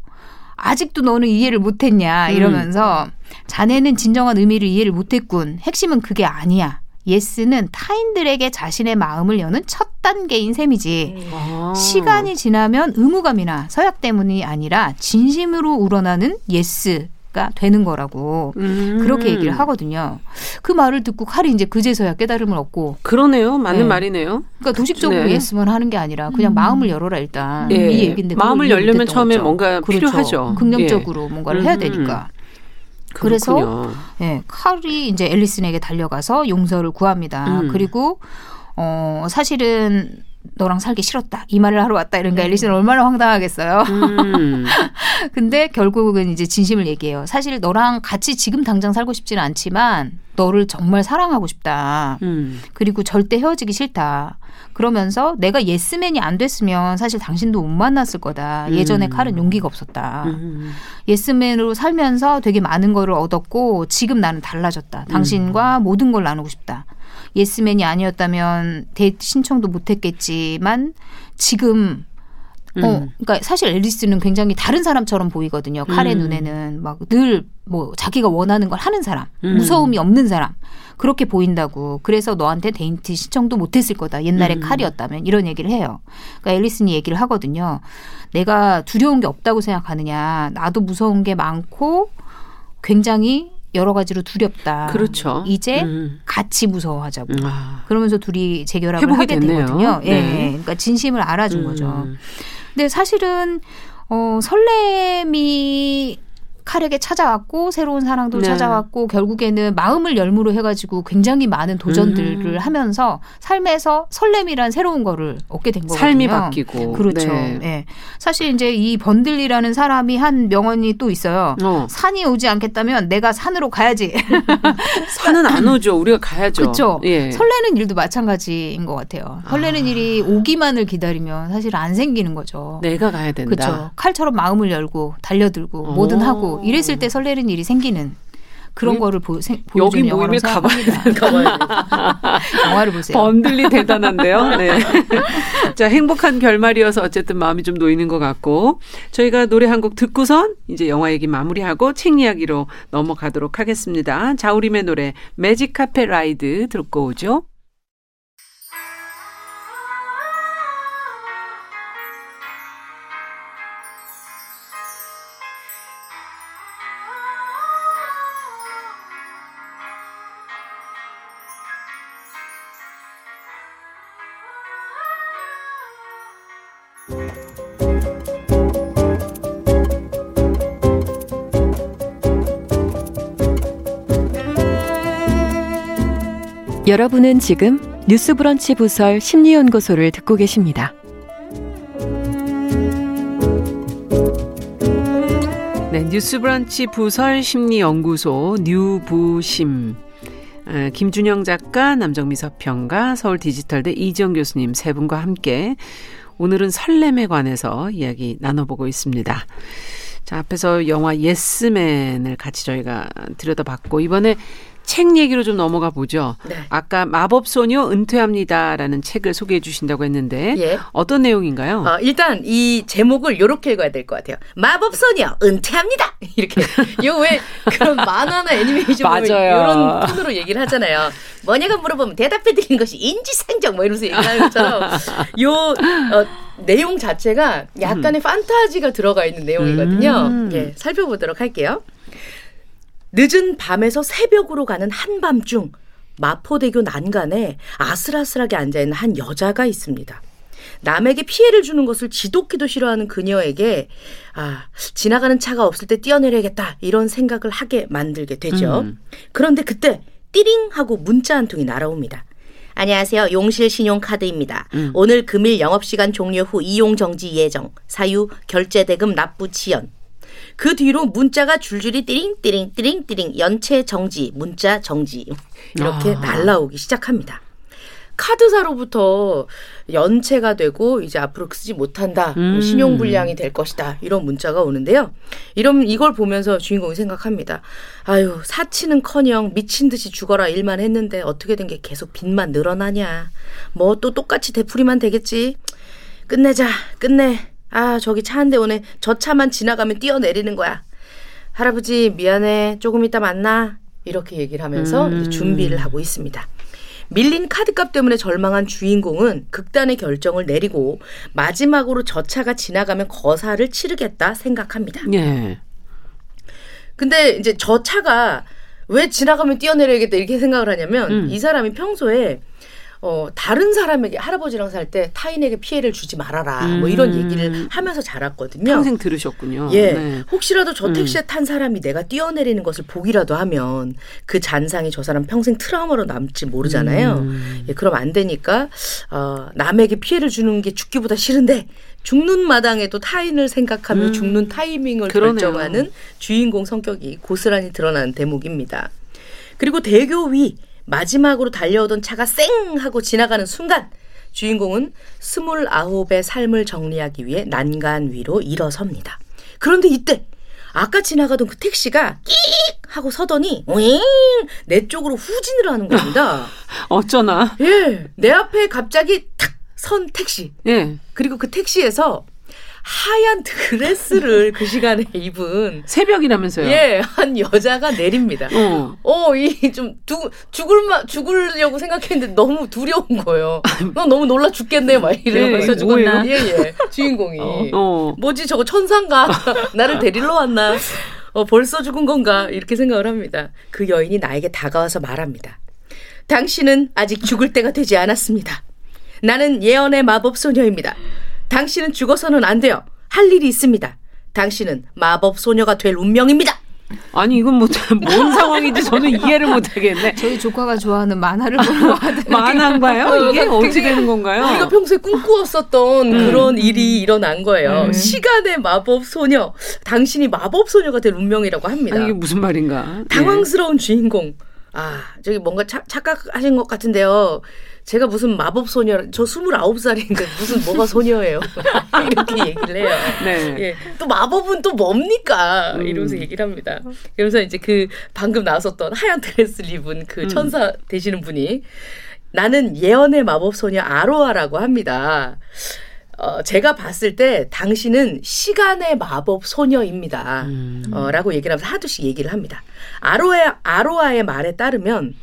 아직도 너는 이해를 못했냐 이러면서 음. 자네는 진정한 의미를 이해를 못했군. 핵심은 그게 아니야. yes는 타인들에게 자신의 마음을 여는 첫 단계인 셈이지. 아. 시간이 지나면 의무감이나 서약 때문이 아니라 진심으로 우러나는 yes가 되는 거라고 음. 그렇게 얘기를 하거든요. 그 말을 듣고 칼이 이제 그제서야 깨달음을 얻고 그러네요. 맞는 네. 말이네요. 그러니까 도식적으로 네. yes만 하는 게 아니라 그냥 음. 마음을 열어라 일단 네. 이 얘기인데 마음을 열려면 처음에 거죠. 뭔가 그렇죠. 필요하죠. 긍정적으로 예. 뭔가를 해야 음. 되니까. 그래서 예, 칼이 이제 앨리슨에게 달려가서 용서를 구합니다. 음. 그리고 어 사실은 너랑 살기 싫었다. 이 말을 하러 왔다. 이러니까 음. 앨리스는 얼마나 황당하겠어요. 음. 근데 결국은 이제 진심을 얘기해요. 사실 너랑 같이 지금 당장 살고 싶지는 않지만 너를 정말 사랑하고 싶다. 음. 그리고 절대 헤어지기 싫다. 그러면서 내가 예스맨이 안 됐으면 사실 당신도 못 만났을 거다. 예전에 음. 칼은 용기가 없었다. 음. 예스맨으로 살면서 되게 많은 거를 얻었고 지금 나는 달라졌다. 당신과 음. 모든 걸 나누고 싶다. 예스맨이 아니었다면 데이트 신청도 못했겠지만 지금 어, 음. 어, 그러니까 사실 앨리슨은 굉장히 다른 사람처럼 보이거든요. 칼의 음. 눈에는 막 늘 뭐 자기가 원하는 걸 하는 사람, 음. 무서움이 없는 사람 그렇게 보인다고. 그래서 너한테 데이트 신청도 못했을 거다. 옛날에 음. 칼이었다면 이런 얘기를 해요. 그러니까 앨리슨이 얘기를 하거든요. 내가 두려운 게 없다고 생각하느냐? 나도 무서운 게 많고 굉장히 여러 가지로 두렵다. 그렇죠. 이제 음. 같이 무서워하자고. 아. 그러면서 둘이 재결합을 하게 됐네요. 되거든요. 예. 네. 그러니까 진심을 알아준 음. 거죠. 근데 사실은 어 설렘이 칼에게 찾아왔고 새로운 사랑도 네. 찾아왔고 결국에는 마음을 열무로 해가지고 굉장히 많은 도전들을 음. 하면서 삶에서 설렘이란 새로운 거를 얻게 된 거거든요. 삶이 바뀌고 그렇죠. 네. 네. 사실 이제 이 번들리라는 사람이 한 명언이 또 있어요. 어. 산이 오지 않겠다면 내가 산으로 가야지. 산은 안 오죠. 우리가 가야죠. 그렇죠. 예. 설레는 일도 마찬가지인 것 같아요. 설레는 아. 일이 오기만을 기다리면 사실 안 생기는 거죠. 내가 가야 된다. 그렇죠. 칼처럼 마음을 열고 달려들고 오. 뭐든 하고 이랬을 때 설레는 일이 생기는 그런 음? 거를 보, 세, 여기 모임에 가봐야 가봐야 영화를 보세요. 번들리 대단한데요. 네. 자 행복한 결말이어서 어쨌든 마음이 좀 놓이는 것 같고 저희가 노래 한 곡 듣고선 이제 영화 얘기 마무리하고 책 이야기로 넘어가도록 하겠습니다. 자우림의 노래 매직 카페 라이드 듣고 오죠. 여러분은 지금 뉴스브런치 부설 심리연구소를 듣고 계십니다. 네, 뉴스브런치 부설 심리연구소 뉴부심 어, 김준영 작가, 남정미 서평가, 서울 디지털대 이지영 교수님 세 분과 함께 오늘은 설렘에 관해서 이야기 나눠보고 있습니다. 자, 앞에서 영화 예스맨을 같이 저희가 들여다봤고, 이번에 책 얘기로 좀 넘어가 보죠. 네. 아까 마법소녀 은퇴합니다라는 책을 소개해 주신다고 했는데 예. 어떤 내용인가요? 어, 일단 이 제목을 이렇게 읽어야 될 것 같아요. 마법소녀 은퇴합니다. 이렇게 이거 왜 그런 만화나 애니메이션 맞아요. 이런 톤으로 얘기를 하잖아요. 뭐냐고 물어보면 대답해 드리는 것이 인지상정 뭐 이러면서 얘기하는 것처럼 요 어, 내용 자체가 약간의 음. 판타지가 들어가 있는 내용이거든요. 음. 예, 살펴보도록 할게요. 늦은 밤에서 새벽으로 가는 한밤중 마포대교 난간에 아슬아슬하게 앉아있는 한 여자가 있습니다. 남에게 피해를 주는 것을 지독히도 싫어하는 그녀에게 아 지나가는 차가 없을 때 뛰어내려야겠다 이런 생각을 하게 만들게 되죠. 음. 그런데 그때 띠링 하고 문자 한 통이 날아옵니다. 안녕하세요. 용실 신용카드입니다. 음. 오늘 금일 영업시간 종료 후 이용 정지 예정. 사유 결제 대금 납부 지연. 그 뒤로 문자가 줄줄이 띠링 띠링 띠링 띠링 연체 정지 문자 정지 이렇게 아. 날라오기 시작합니다. 카드사로부터 연체가 되고 이제 앞으로 쓰지 못한다. 음. 신용 불량이 될 것이다. 이런 문자가 오는데요. 이런 이걸 보면서 주인공이 생각합니다. 아유, 사치는커녕 미친 듯이 죽어라 일만 했는데 어떻게 된 게 계속 빚만 늘어나냐. 뭐 또 똑같이 되풀이만 되겠지. 끝내자. 끝내. 아, 저기 차 한 대 오네. 저 차만 지나가면 뛰어내리는 거야. 할아버지, 미안해. 조금 이따 만나. 이렇게 얘기를 하면서 음. 준비를 하고 있습니다. 밀린 카드값 때문에 절망한 주인공은 극단의 결정을 내리고 마지막으로 저 차가 지나가면 거사를 치르겠다 생각합니다. 예. 근데 이제 저 차가 왜 지나가면 뛰어내려야겠다 이렇게 생각을 하냐면 음. 이 사람이 평소에 어, 다른 사람에게 할아버지랑 살 때 타인에게 피해를 주지 말아라. 음. 뭐 이런 음. 얘기를 하면서 자랐거든요. 평생 들으셨군요. 예. 네. 혹시라도 저 음. 택시에 음. 탄 사람이 내가 뛰어내리는 것을 보기라도 하면 그 잔상이 저 사람 평생 트라우마로 남지 모르잖아요. 음. 예, 그럼 안 되니까 어, 남에게 피해를 주는 게 죽기보다 싫은데 죽는 마당에도 타인을 생각하며 음. 죽는 타이밍을 그러네요. 결정하는 주인공 성격이 고스란히 드러나는 대목입니다. 그리고 대교 위 마지막으로 달려오던 차가 쌩 하고 지나가는 순간 주인공은 스물아홉의 삶을 정리하기 위해 난간 위로 일어섭니다. 그런데 이때 아까 지나가던 그 택시가 끽 하고 서더니 윙내 쪽으로 후진을 하는 겁니다. 어쩌나? 예, 내 앞에 갑자기 탁 선 택시. 예. 그리고 그 택시에서 하얀 드레스를 그 시간에 입은 새벽이라면서요? 예, 한 여자가 내립니다. 어, 어 이 좀 죽을 마 죽으려고 생각했는데 너무 두려운 거예요. 너 너무 놀라 죽겠네 막 이래요. 벌써 죽었나? 예, 예. 주인공이 어. 어. 뭐지 저거 천상가 나를 데리러 왔나? 어, 벌써 죽은 건가? 이렇게 생각을 합니다. 그 여인이 나에게 다가와서 말합니다. 당신은 아직 죽을 때가 되지 않았습니다. 나는 예언의 마법 소녀입니다. 당신은 죽어서는 안 돼요. 할 일이 있습니다. 당신은 마법 소녀가 될 운명입니다. 아니 이건 뭐, 뭔 상황인지 저는 이해를 못하겠네. 저희 조카가 좋아하는 만화를 보러 만화인가요? 이게 어떻게 되는 건가요? 우리가 평소에 꿈꾸었었던 음. 그런 일이 일어난 거예요. 음. 시간의 마법 소녀, 당신이 마법 소녀가 될 운명이라고 합니다. 아니, 이게 무슨 말인가? 당황스러운 네. 주인공. 아 저기 뭔가 차, 착각하신 것 같은데요. 제가 무슨 마법 소녀, 저 29살인데 무슨 뭐가 소녀예요. 이렇게 얘기를 해요. 네. 예. 또 마법은 또 뭡니까? 음. 이러면서 얘기를 합니다. 그러면서 이제 그 방금 나왔었던 하얀 드레스를 입은 그 음. 천사 되시는 분이 나는 예언의 마법 소녀 아로아라고 합니다. 어, 제가 봤을 때 당신은 시간의 마법 소녀입니다. 음. 어, 라고 얘기를 하면서 하두씩 얘기를 합니다. 아로아, 아로아의 말에 따르면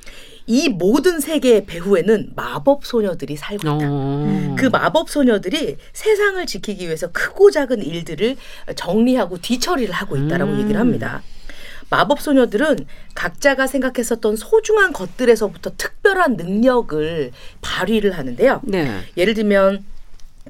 이 모든 세계의 배후에는 마법 소녀들이 살고 있다. 어. 그 마법 소녀들이 세상을 지키기 위해서 크고 작은 일들을 정리하고 뒤처리를 하고 있다라고 음. 얘기를 합니다. 마법 소녀들은 각자가 생각했었던 소중한 것들에서부터 특별한 능력을 발휘를 하는데요. 네. 예를 들면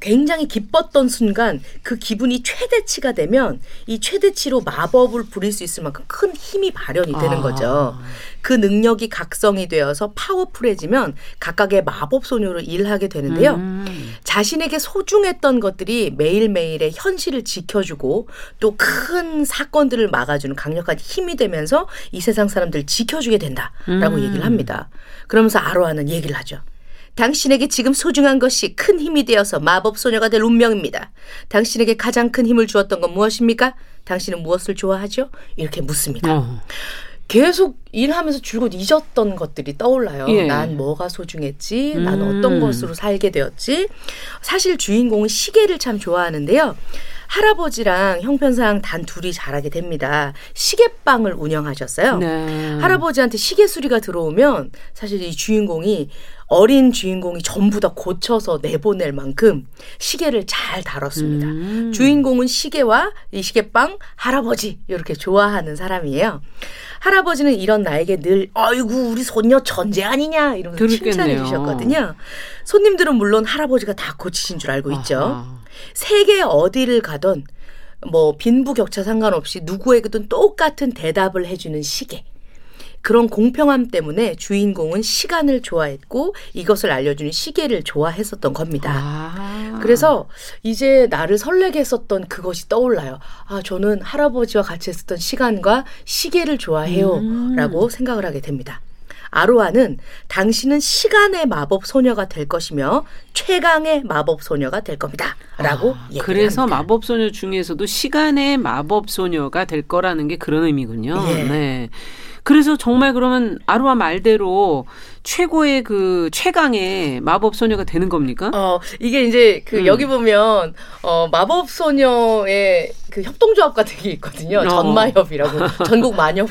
굉장히 기뻤던 순간 그 기분이 최대치가 되면 이 최대치로 마법을 부릴 수 있을 만큼 큰 힘이 발현이 되는 아. 거죠. 그 능력이 각성이 되어서 파워풀해지면 각각의 마법 소녀로 일하게 되는데요. 음. 자신에게 소중했던 것들이 매일매일의 현실을 지켜주고 또 큰 사건들을 막아주는 강력한 힘이 되면서 이 세상 사람들을 지켜주게 된다라고 음. 얘기를 합니다. 그러면서 아로하는 얘기를 하죠. 당신에게 지금 소중한 것이 큰 힘이 되어서 마법 소녀가 될 운명입니다. 당신에게 가장 큰 힘을 주었던 건 무엇입니까? 당신은 무엇을 좋아하죠? 이렇게 묻습니다. 어. 계속 일하면서 줄곧 잊었던 것들이 떠올라요. 예. 난 뭐가 소중했지? 음. 난 어떤 것으로 살게 되었지? 사실 주인공은 시계를 참 좋아하는데요. 할아버지랑 형편상 단 둘이 자라게 됩니다. 시계방을 운영하셨어요. 네. 할아버지한테 시계 수리가 들어오면 사실 이 주인공이 어린 주인공이 전부 다 고쳐서 내보낼 만큼 시계를 잘 다뤘습니다. 음. 주인공은 시계와 이 시계빵 할아버지 이렇게 좋아하는 사람이에요. 할아버지는 이런 나에게 늘 아이고 우리 손녀 천재 아니냐 이러면서 칭찬해 주셨거든요. 손님들은 물론 할아버지가 다 고치신 줄 알고 있죠. 세계 어디를 가던 뭐 빈부격차 상관없이 누구에게든 똑같은 대답을 해주는 시계. 그런 공평함 때문에 주인공은 시간을 좋아했고 이것을 알려주는 시계를 좋아했었던 겁니다. 아. 그래서 이제 나를 설레게 했었던 그것이 떠올라요. 아, 저는 할아버지와 같이 했었던 시간과 시계를 좋아해요. 음. 라고 생각을 하게 됩니다. 아로아는 당신은 시간의 마법 소녀가 될 것이며 최강의 마법 소녀가 될 겁니다. 라고 아, 그래서 합니다. 마법 소녀 중에서도 시간의 마법 소녀가 될 거라는 게 그런 의미군요. 예. 네. 그래서 정말 그러면 아루아 말대로 최고의 그 최강의 마법 소녀가 되는 겁니까? 어, 이게 이제 그 음. 여기 보면 어 마법 소녀의 그 협동조합 같은 게 있거든요. 어. 전마협이라고 전국 마녀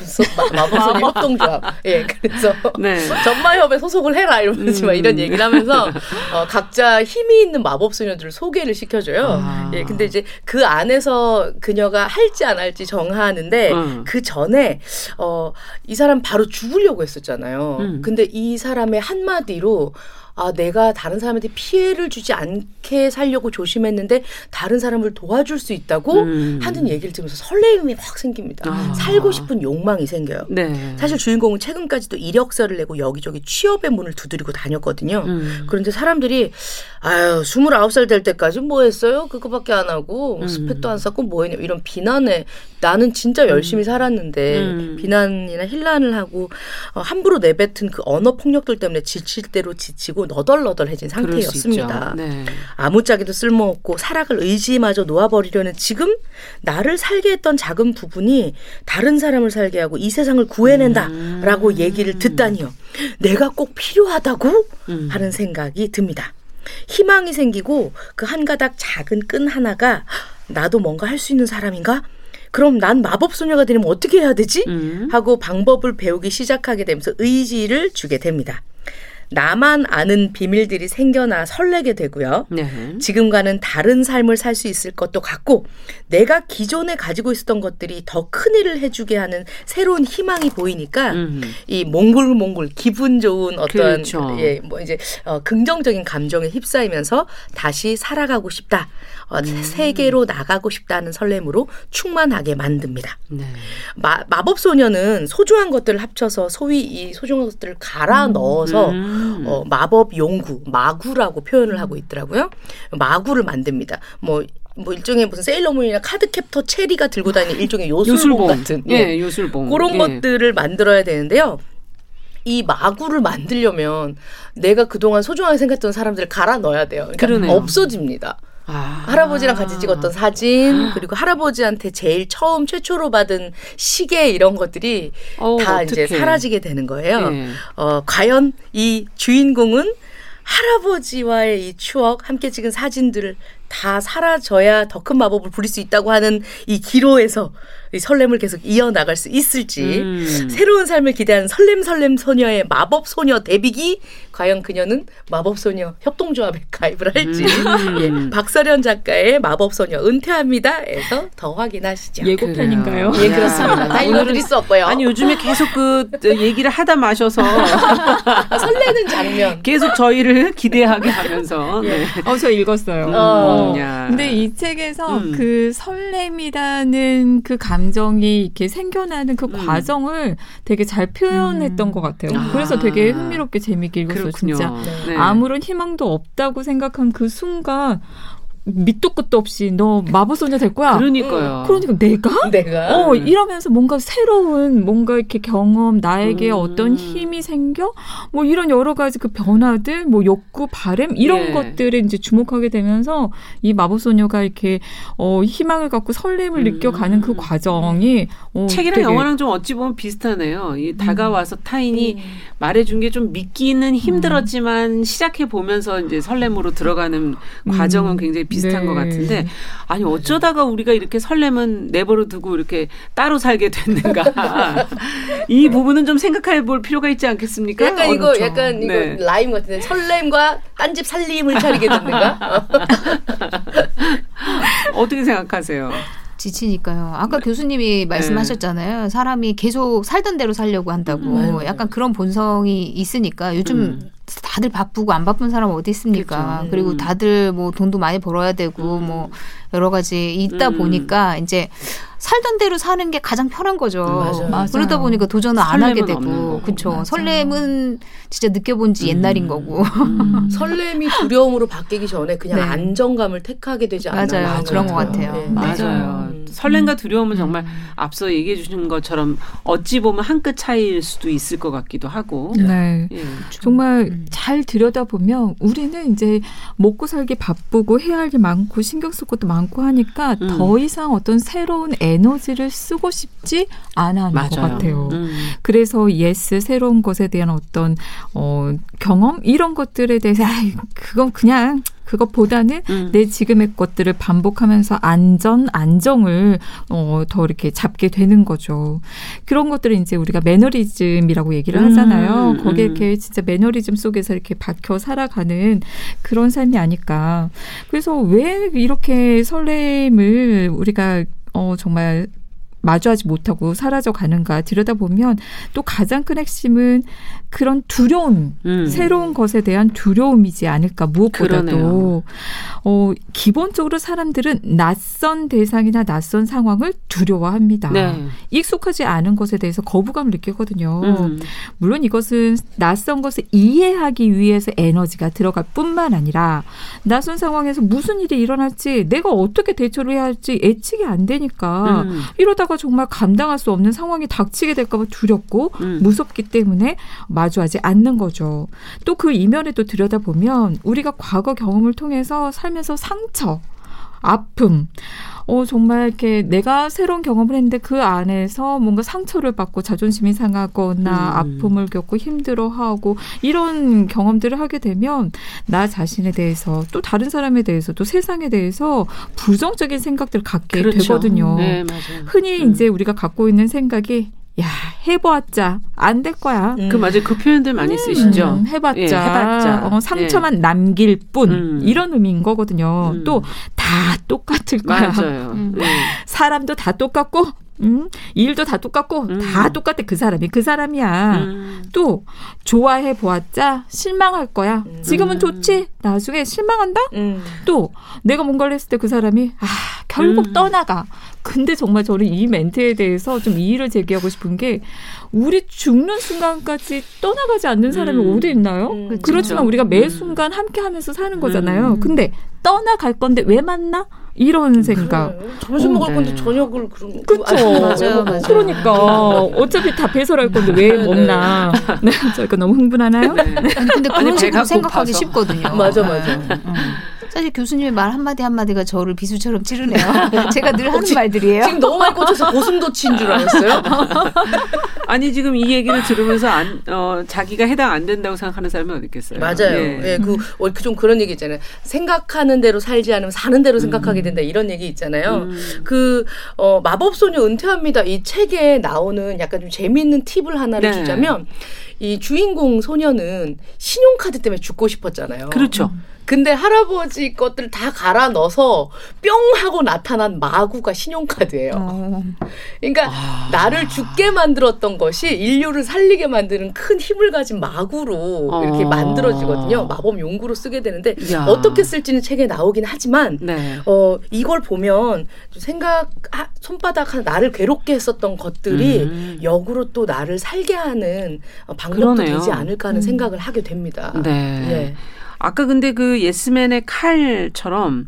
마법 소녀 협동조합. 예, 그래서 네. 전마협에 소속을 해라 이러면서 음. 이런 얘기를 하면서 어, 각자 힘이 있는 마법 소녀들을 소개를 시켜줘요. 아. 예, 근데 이제 그 안에서 그녀가 할지 안 할지 정하는데 음. 그 전에 어, 이 사람 바로 죽으려고 했었잖아요. 음. 근데 이 사람의 한마디로 아, 내가 다른 사람한테 피해를 주지 않게 살려고 조심했는데 다른 사람을 도와줄 수 있다고 음. 하는 얘기를 들으면서 설레임이 확 생깁니다. 아. 살고 싶은 욕망이 생겨요. 네. 사실 주인공은 최근까지도 이력서를 내고 여기저기 취업의 문을 두드리고 다녔거든요. 음. 그런데 사람들이 아유, 29살 될 때까지 뭐 했어요? 그거밖에 안 하고 음. 스펙도 안 쌓고 뭐 했냐 이런 비난에 나는 진짜 열심히 음. 살았는데 음. 비난이나 힐난을 하고 어, 함부로 내뱉은 그 언어 폭력들 때문에 지칠 대로 지치고 너덜너덜해진 상태였습니다. 네. 아무짝에도 쓸모없고 사락을 의지마저 놓아버리려는 지금 나를 살게 했던 작은 부분이 다른 사람을 살게 하고 이 세상을 구해낸다라고 음. 얘기를 듣다니요. 내가 꼭 필요하다고 음. 하는 생각이 듭니다. 희망이 생기고 그 한 가닥 작은 끈 하나가 나도 뭔가 할 수 있는 사람인가? 그럼 난 마법 소녀가 되려면 어떻게 해야 되지? 음. 하고 방법을 배우기 시작하게 되면서 의지를 주게 됩니다. 나만 아는 비밀들이 생겨나 설레게 되고요. 네. 지금과는 다른 삶을 살 수 있을 것도 같고 내가 기존에 가지고 있었던 것들이 더 큰 일을 해주게 하는 새로운 희망이 보이니까 음흠. 이 몽골몽골 기분 좋은 어떤 그렇죠. 예, 뭐 이제 어, 긍정적인 감정에 휩싸이면서 다시 살아가고 싶다. 어, 음. 세계로 나가고 싶다는 설렘으로 충만하게 만듭니다. 네. 마, 마법 소녀는 소중한 것들을 합쳐서 소위 이 소중한 것들을 갈아 음. 넣어서 음. 어, 마법 용구 마구라고 표현을 하고 있더라고요. 마구를 만듭니다. 뭐뭐 일종의 무슨 세일러문이나 카드캡터 체리가 들고 다니는 일종의 요술봉, 요술봉. 같은 예, 요술봉 그런 예. 것들을 만들어야 되는데요. 이 마구를 만들려면 내가 그동안 소중하게 생각했던 사람들을 갈아 넣어야 돼요. 그러니까 그러네요. 없어집니다. 아. 할아버지랑 같이 찍었던 사진 그리고 할아버지한테 제일 처음 최초로 받은 시계 이런 것들이 어, 다 어떡해. 이제 사라지게 되는 거예요. 네. 어, 과연 이 주인공은 할아버지와의 이 추억 함께 찍은 사진들을 다 사라져야 더 큰 마법을 부릴 수 있다고 하는 이 기로에서 이 설렘을 계속 이어나갈 수 있을지 음. 새로운 삶을 기대하는 설렘 설렘 소녀의 마법 소녀 데뷔기 과연 그녀는 마법 소녀 협동조합에 가입을 할지 음. 예, 박서련 작가의 마법 소녀 은퇴합니다에서 더 확인하시죠. 예고편인가요? 예 그렇습니다. 다 읽어드릴 수 없고요. 아니 요즘에 계속 그 얘기를 하다 마셔서 설레는 장면 계속 저희를 기대하게 하면서 네. 어저 읽었어요. 어. 근데 이 책에서 음. 그 설렘이라는 그 감. 감정이 이렇게 생겨나는 그 음. 과정을 되게 잘 표현했던 음. 것 같아요. 아. 그래서 되게 흥미롭게 재미있게 읽었어요. 그렇군요. 진짜 네. 아무런 희망도 없다고 생각한 그 순간 밑도 끝도 없이 너 마법소녀 될 거야. 그러니까요. 그러니까 내가? 내가? 어, 이러면서 뭔가 새로운 뭔가 이렇게 경험, 나에게 음. 어떤 힘이 생겨? 뭐 이런 여러 가지 그 변화들, 뭐 욕구, 바램 이런 예. 것들에 이제 주목하게 되면서 이 마법소녀가 이렇게 어, 희망을 갖고 설렘을 음. 느껴가는 그 과정이 어, 책이랑 영화랑 좀 어찌 보면 비슷하네요. 이 다가와서 타인이 음. 말해준 게 좀 믿기는 힘들었지만 시작해 보면서 이제 설렘으로 들어가는 과정은 굉장히 비슷한 네. 것 같은데 아니 어쩌다가 우리가 이렇게 설렘은 내버려 두고 이렇게 따로 살게 됐는가 이 부분은 좀 생각해 볼 필요가 있지 않겠습니까? 약간 이거 그렇죠. 약간 이거 네. 라임 같은데 설렘과 딴집 살림을 차리게 됐는가? 어떻게 생각하세요? 지치니까요. 아까 교수님이 말씀하셨잖아요. 네. 사람이 계속 살던 대로 살려고 한다고. 음, 약간 그런 본성이 있으니까 요즘 음. 다들 바쁘고 안 바쁜 사람 어디 있습니까? 그렇죠. 그리고 음. 다들 뭐 돈도 많이 벌어야 되고 음. 뭐 여러 가지 있다 음. 보니까 이제 살던 대로 사는 게 가장 편한 거죠. 맞아요. 맞아요. 그러다 보니까 도전을 안 하게 되고. 그렇죠. 설렘은 진짜 느껴본 지 옛날인 음. 거고. 음. 설렘이 두려움으로 바뀌기 전에 그냥 네. 안정감을 택하게 되지 않나요? 맞아요. 맞아요. 그런 것 같아요. 네. 맞아요. 음. 설렘과 두려움은 정말 음. 앞서 얘기해 주신 것처럼 어찌 보면 한 끗 차이일 수도 있을 것 같기도 하고. 네. 예. 정말 음. 잘 들여다보면 우리는 이제 먹고 살기 바쁘고 해야 할 게 많고 신경 쓸 것도 많고 하니까 음. 더 이상 어떤 새로운 에너지를 쓰고 싶지 않아 하는 것 같아요. 음. 그래서 yes 새로운 것에 대한 어떤 어 경험 이런 것들에 대해서 아 그건 그냥 그것보다는 음. 내 지금의 것들을 반복하면서 안전, 안정을 어, 더 이렇게 잡게 되는 거죠. 그런 것들을 이제 우리가 매너리즘이라고 얘기를 음. 하잖아요. 음. 거기에 이렇게 진짜 매너리즘 속에서 이렇게 박혀 살아가는 그런 삶이 아닐까. 그래서 왜 이렇게 설렘을 우리가 어, 정말 마주하지 못하고 사라져 가는가 들여다보면 또 가장 큰 핵심은 그런 두려움, 음. 새로운 것에 대한 두려움이지 않을까 무엇보다도 어 기본적으로 사람들은 낯선 대상이나 낯선 상황을 두려워합니다. 네. 익숙하지 않은 것에 대해서 거부감을 느끼거든요. 음. 물론 이것은 낯선 것을 이해하기 위해서 에너지가 들어갈 뿐만 아니라 낯선 상황에서 무슨 일이 일어날지 내가 어떻게 대처를 해야 할지 예측이 안 되니까 음. 이러다가 정말 감당할 수 없는 상황이 닥치게 될까봐 두렵고 음. 무섭기 때문에 마주하지 않는 거죠. 또 그 이면에 또 들여다보면 우리가 과거 경험을 통해서 살면서 상처, 아픔, 어, 정말 이렇게 내가 새로운 경험을 했는데 그 안에서 뭔가 상처를 받고 자존심이 상하거나 음. 아픔을 겪고 힘들어하고 이런 경험들을 하게 되면 나 자신에 대해서 또 다른 사람에 대해서 또 세상에 대해서 부정적인 생각들을 갖게 그렇죠. 되거든요. 네, 흔히 음. 이제 우리가 갖고 있는 생각이 야 해보았자 안 될 거야. 음. 그 맞아요. 그 표현들 많이 음. 쓰시죠. 음, 해봤자, 예, 해봤자. 어, 상처만 예. 남길 뿐 음. 이런 의미인 거거든요. 음. 또다 똑같을 거야. 맞아요. 음. 네. 사람도 다 똑같고 음, 일도 다 똑같고 음. 다 똑같아 그 사람이 그 사람이야. 음. 또 좋아해 보았자 실망할 거야. 음. 지금은 좋지 나중에 실망한다. 또 내가 뭔가를 했을 때 그 사람이 아 결국 떠나가. 근데 정말 저는 이 멘트에 대해서 좀 이의를 제기하고 싶은 게 우리 죽는 순간까지 떠나가지 않는 사람이 음. 어디 있나요? 음, 그렇지만 우리가 매 음. 순간 함께 하면서 사는 거잖아요. 음. 근데 떠나갈 건데 왜 만나? 이런 생각. 점심 먹을 네. 건데 저녁을 그런 그렇죠. 맞아요, 맞아요. 그러니까 어차피 다 배설할 건데 왜 네. 먹나. 네. 저희가 너무 흥분하나요? 네. 아니 근데 그런 식으로 생각하기 쉽거든요. 맞아 맞아. 음. 사실 교수님의 말 한마디 한마디가 저를 비수처럼 찌르네요. 제가 늘 하는 지, 말들이에요. 지금 너무 많이 꽂혀서 고슴도치인 줄 알았어요? 아니, 지금 이 얘기를 들으면서 안, 어, 자기가 해당 안 된다고 생각하는 사람이 어디 있겠어요? 맞아요. 예, 예 그, 어, 그좀 그런 얘기 있잖아요. 생각하는 대로 살지 않으면 사는 대로 생각하게 음. 된다. 이런 얘기 있잖아요. 음. 그, 어, 마법소녀 은퇴합니다. 이 책에 나오는 약간 좀 재미있는 팁을 하나를 네. 주자면 이 주인공 소녀는 신용카드 때문에 죽고 싶었잖아요. 그렇죠. 음. 근데 할아버지 것들 다 갈아 넣어서 뿅 하고 나타난 마구가 신용카드예요. 어. 그러니까 아. 나를 죽게 만들었던 것이 인류를 살리게 만드는 큰 힘을 가진 마구로 어. 이렇게 만들어지거든요. 마법 용구로 쓰게 되는데 야. 어떻게 쓸지는 책에 나오긴 하지만 네. 어 이걸 보면 생각 손바닥 하나 나를 괴롭게 했었던 것들이 음. 역으로 또 나를 살게 하는 방법도 그러네요. 되지 않을까 하는 음. 생각을 하게 됩니다. 네. 예. 아까 근데 그 예스맨의 칼처럼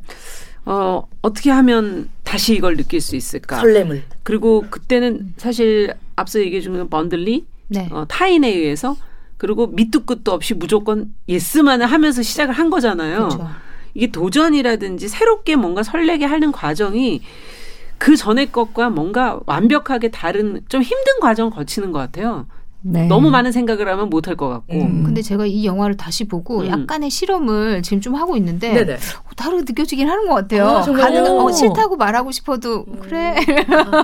어, 어떻게 하면 다시 이걸 느낄 수 있을까? 설렘을. 그리고 그때는 사실 앞서 얘기해 준 번들리 네. 어, 타인에 의해서 그리고 밑도 끝도 없이 무조건 yes만을 하면서 시작을 한 거잖아요. 그렇죠. 이게 도전이라든지 새롭게 뭔가 설레게 하는 과정이 그 전의 것과 뭔가 완벽하게 다른 좀 힘든 과정 을 거치는 것 같아요. 네. 너무 많은 생각을 하면 못할 것 같고. 음. 근데 제가 이 영화를 다시 보고 음. 약간의 실험을 지금 좀 하고 있는데 네네. 어, 다르게 느껴지긴 하는 것 같아요. 아, 가능한 어, 싫다고 말하고 싶어도 음. 그래.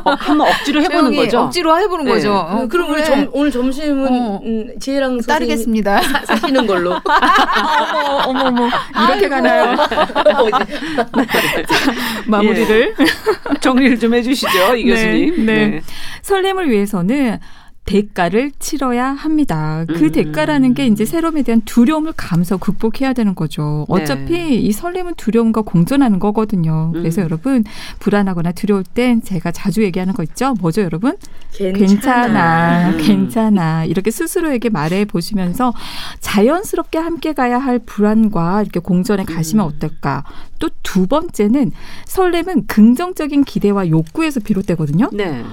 어, 한번 억지로 해보는 거죠. 억지로 해보는 네. 거죠. 어, 그럼 그래. 우리 점, 오늘 점심은 어. 음, 지혜랑 따르겠습니다. 사, 사시는 걸로. 어머 어머 어머 이렇게 가나요? 마무리를 예. 정리를 좀 해주시죠, 이 네, 교수님. 네. 네. 설렘을 위해서는 대가를 치러야 합니다. 그 음. 대가라는 게 이제 새로움에 대한 두려움을 감서 극복해야 되는 거죠. 네. 어차피 네. 이 설렘은 두려움과 공존하는 거거든요. 그래서 음. 여러분 불안하거나 두려울 땐 제가 자주 얘기하는 거 있죠. 뭐죠, 여러분? 괜찮아, 괜찮아, 음. 괜찮아. 이렇게 스스로에게 말해 보시면서 자연스럽게 함께 가야 할 불안과 이렇게 공존에 가시면 음. 어떨까? 또 두 번째는 설렘은 긍정적인 기대와 욕구에서 비롯되거든요. 네.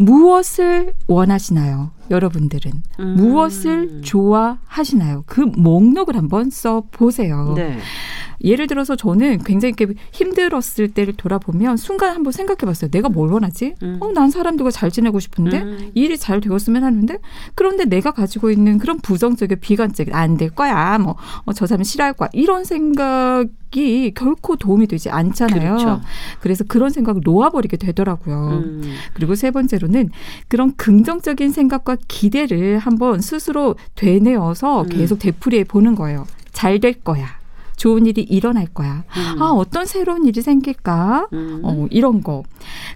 무엇을 원하시나요? 여러분들은 음. 무엇을 좋아하시나요? 그 목록을 한번 써 보세요. 네. 예를 들어서 저는 굉장히 이렇게 힘들었을 때를 돌아보면 순간 한번 생각해 봤어요. 내가 뭘 원하지? 음. 어, 난 사람들과 잘 지내고 싶은데 음. 일이 잘 되었으면 하는데 그런데 내가 가지고 있는 그런 부정적인 비관적 안될 거야. 뭐, 어, 저 사람 싫어할 거야. 이런 생각 이 결코 도움이 되지 않잖아요. 그렇죠. 그래서 그런 생각을 놓아버리게 되더라고요. 음. 그리고 세 번째로는 그런 긍정적인 생각과 기대를 한번 스스로 되뇌어서 음. 계속 되풀이해 보는 거예요. 잘 될 거야. 좋은 일이 일어날 거야. 음. 아, 어떤 새로운 일이 생길까? 음. 어, 이런 거.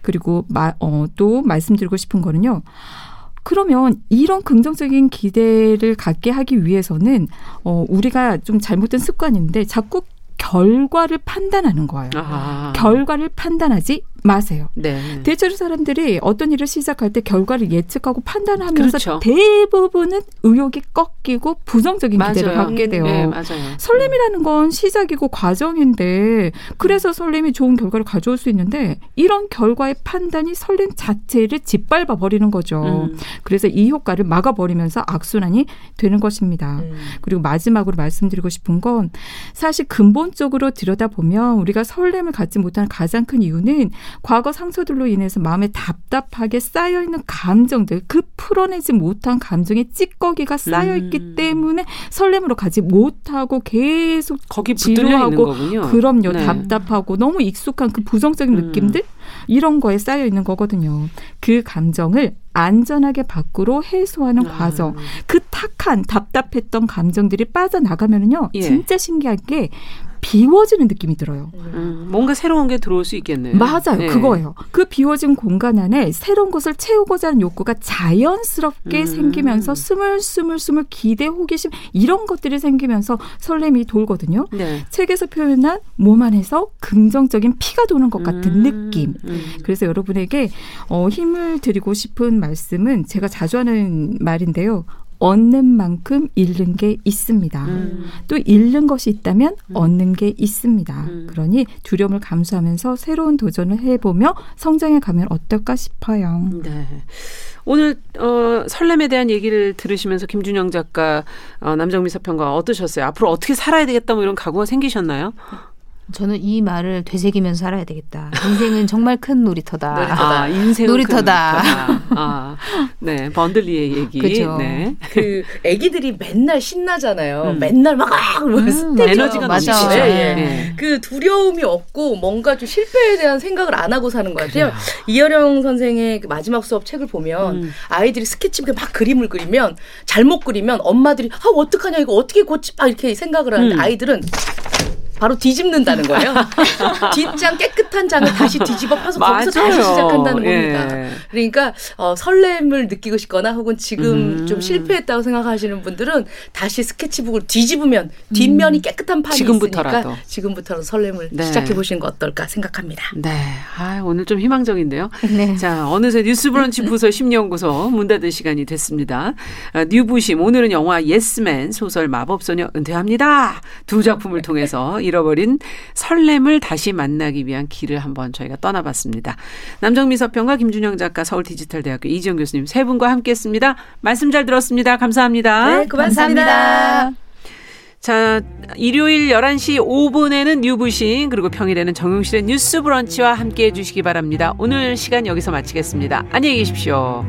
그리고 마, 어, 또 말씀드리고 싶은 거는요. 그러면 이런 긍정적인 기대를 갖게 하기 위해서는 어 우리가 좀 잘못된 습관인데 자꾸 결과를 판단하는 거예요. 아하. 결과를 판단하지 마세요. 네. 대체로 사람들이 어떤 일을 시작할 때 결과를 예측하고 판단하면서 그렇죠. 대부분은 의욕이 꺾이고 부정적인 맞아요. 기대를 갖게 돼요. 네, 맞아요. 설렘이라는 건 시작이고 과정인데 그래서 설렘이 좋은 결과를 가져올 수 있는데 이런 결과의 판단이 설렘 자체를 짓밟아 버리는 거죠. 음. 그래서 이 효과를 막아 버리면서 악순환이 되는 것입니다. 음. 그리고 마지막으로 말씀드리고 싶은 건 사실 근본적으로 들여다보면 우리가 설렘을 갖지 못하는 가장 큰 이유는 과거 상처들로 인해서 마음에 답답하게 쌓여 있는 감정들, 그 풀어내지 못한 감정의 찌꺼기가 쌓여 있기 음. 때문에 설렘으로 가지 못하고 계속 거기 지루하고 그럼요 네. 답답하고 너무 익숙한 그 부정적인 음. 느낌들 이런 거에 쌓여 있는 거거든요. 그 감정을 안전하게 밖으로 해소하는 아. 과정. 그 탁한 답답했던 감정들이 빠져나가면은요. 예. 진짜 신기한 게 비워지는 느낌이 들어요. 음, 뭔가 새로운 게 들어올 수 있겠네요. 맞아요. 네. 그거예요. 그 비워진 공간 안에 새로운 것을 채우고자 하는 욕구가 자연스럽게 음. 생기면서 스물스물스물 기대, 호기심 이런 것들이 생기면서 설렘이 돌거든요. 네. 책에서 표현한 몸 안에서 긍정적인 피가 도는 것 같은 음. 느낌. 음. 그래서 여러분에게 어, 힘을 드리고 싶은 말씀은 제가 자주 하는 말인데요. 얻는 만큼 잃는 게 있습니다. 음. 또 잃는 것이 있다면 음. 얻는 게 있습니다. 음. 그러니 두려움을 감수하면서 새로운 도전을 해보며 성장해 가면 어떨까 싶어요. 네. 오늘 어, 설렘에 대한 얘기를 들으시면서 김준영 작가, 어, 남정미 서평가 어떠셨어요? 앞으로 어떻게 살아야 되겠다 뭐 이런 각오가 생기셨나요? 저는 이 말을 되새기면서 살아야 되겠다. 인생은 정말 큰 놀이터다. 놀이터다. 아, 인생 놀이터다. 아, 네, 번들리의 얘기. 그죠. 네. 그 아기들이 맨날 신나잖아요. 음. 맨날 막 음, 에너지가 넘치죠. 네, 네. 네. 그 두려움이 없고 뭔가 좀 실패에 대한 생각을 안 하고 사는 것 같아요. 그래요. 이여령 선생의 그 마지막 수업 책을 보면 음. 아이들이 스케치북에 막 그림을 그리면 잘못 그리면 엄마들이 아 어떡하냐 이거 어떻게 고치 막 이렇게 생각을 하는데 음. 아이들은 바로 뒤집는다는 거예요. 뒷장 깨끗한 장을 다시 뒤집어 펴서 거기서 다시 시작한다는 예. 겁니다. 그러니까 어, 설렘을 느끼고 싶거나 혹은 지금 음. 좀 실패했다고 생각하시는 분들은 다시 스케치북을 뒤집으면 뒷면이 음. 깨끗한 판이 지금부터라도. 있으니까 지금부터 설렘을 네. 시작해 보시는 거 어떨까 생각합니다. 네. 아, 오늘 좀 희망적인데요. 네. 자, 어느새 뉴스브런치 부설 심리연구소 문 닫을 시간이 됐습니다. 아, 뉴부심 오늘은 영화 예스맨 소설 마법소녀 은퇴합니다. 두 작품을 통해서 잃어버린 설렘을 다시 만나기 위한 길을 한번 저희가 떠나봤습니다. 남정미 서평가 김준영 작가 서울 디지털대학교 이지영 교수님 세 분과 함께했습니다. 말씀 잘 들었습니다. 감사합니다. 네, 고맙습니다. 감사합니다. 자, 일요일 11시 5분에는 뉴부신, 그리고 평일에는 정용실의 뉴스 브런치와 함께 해 주시기 바랍니다. 오늘 시간 여기서 마치겠습니다. 안녕히 계십시오.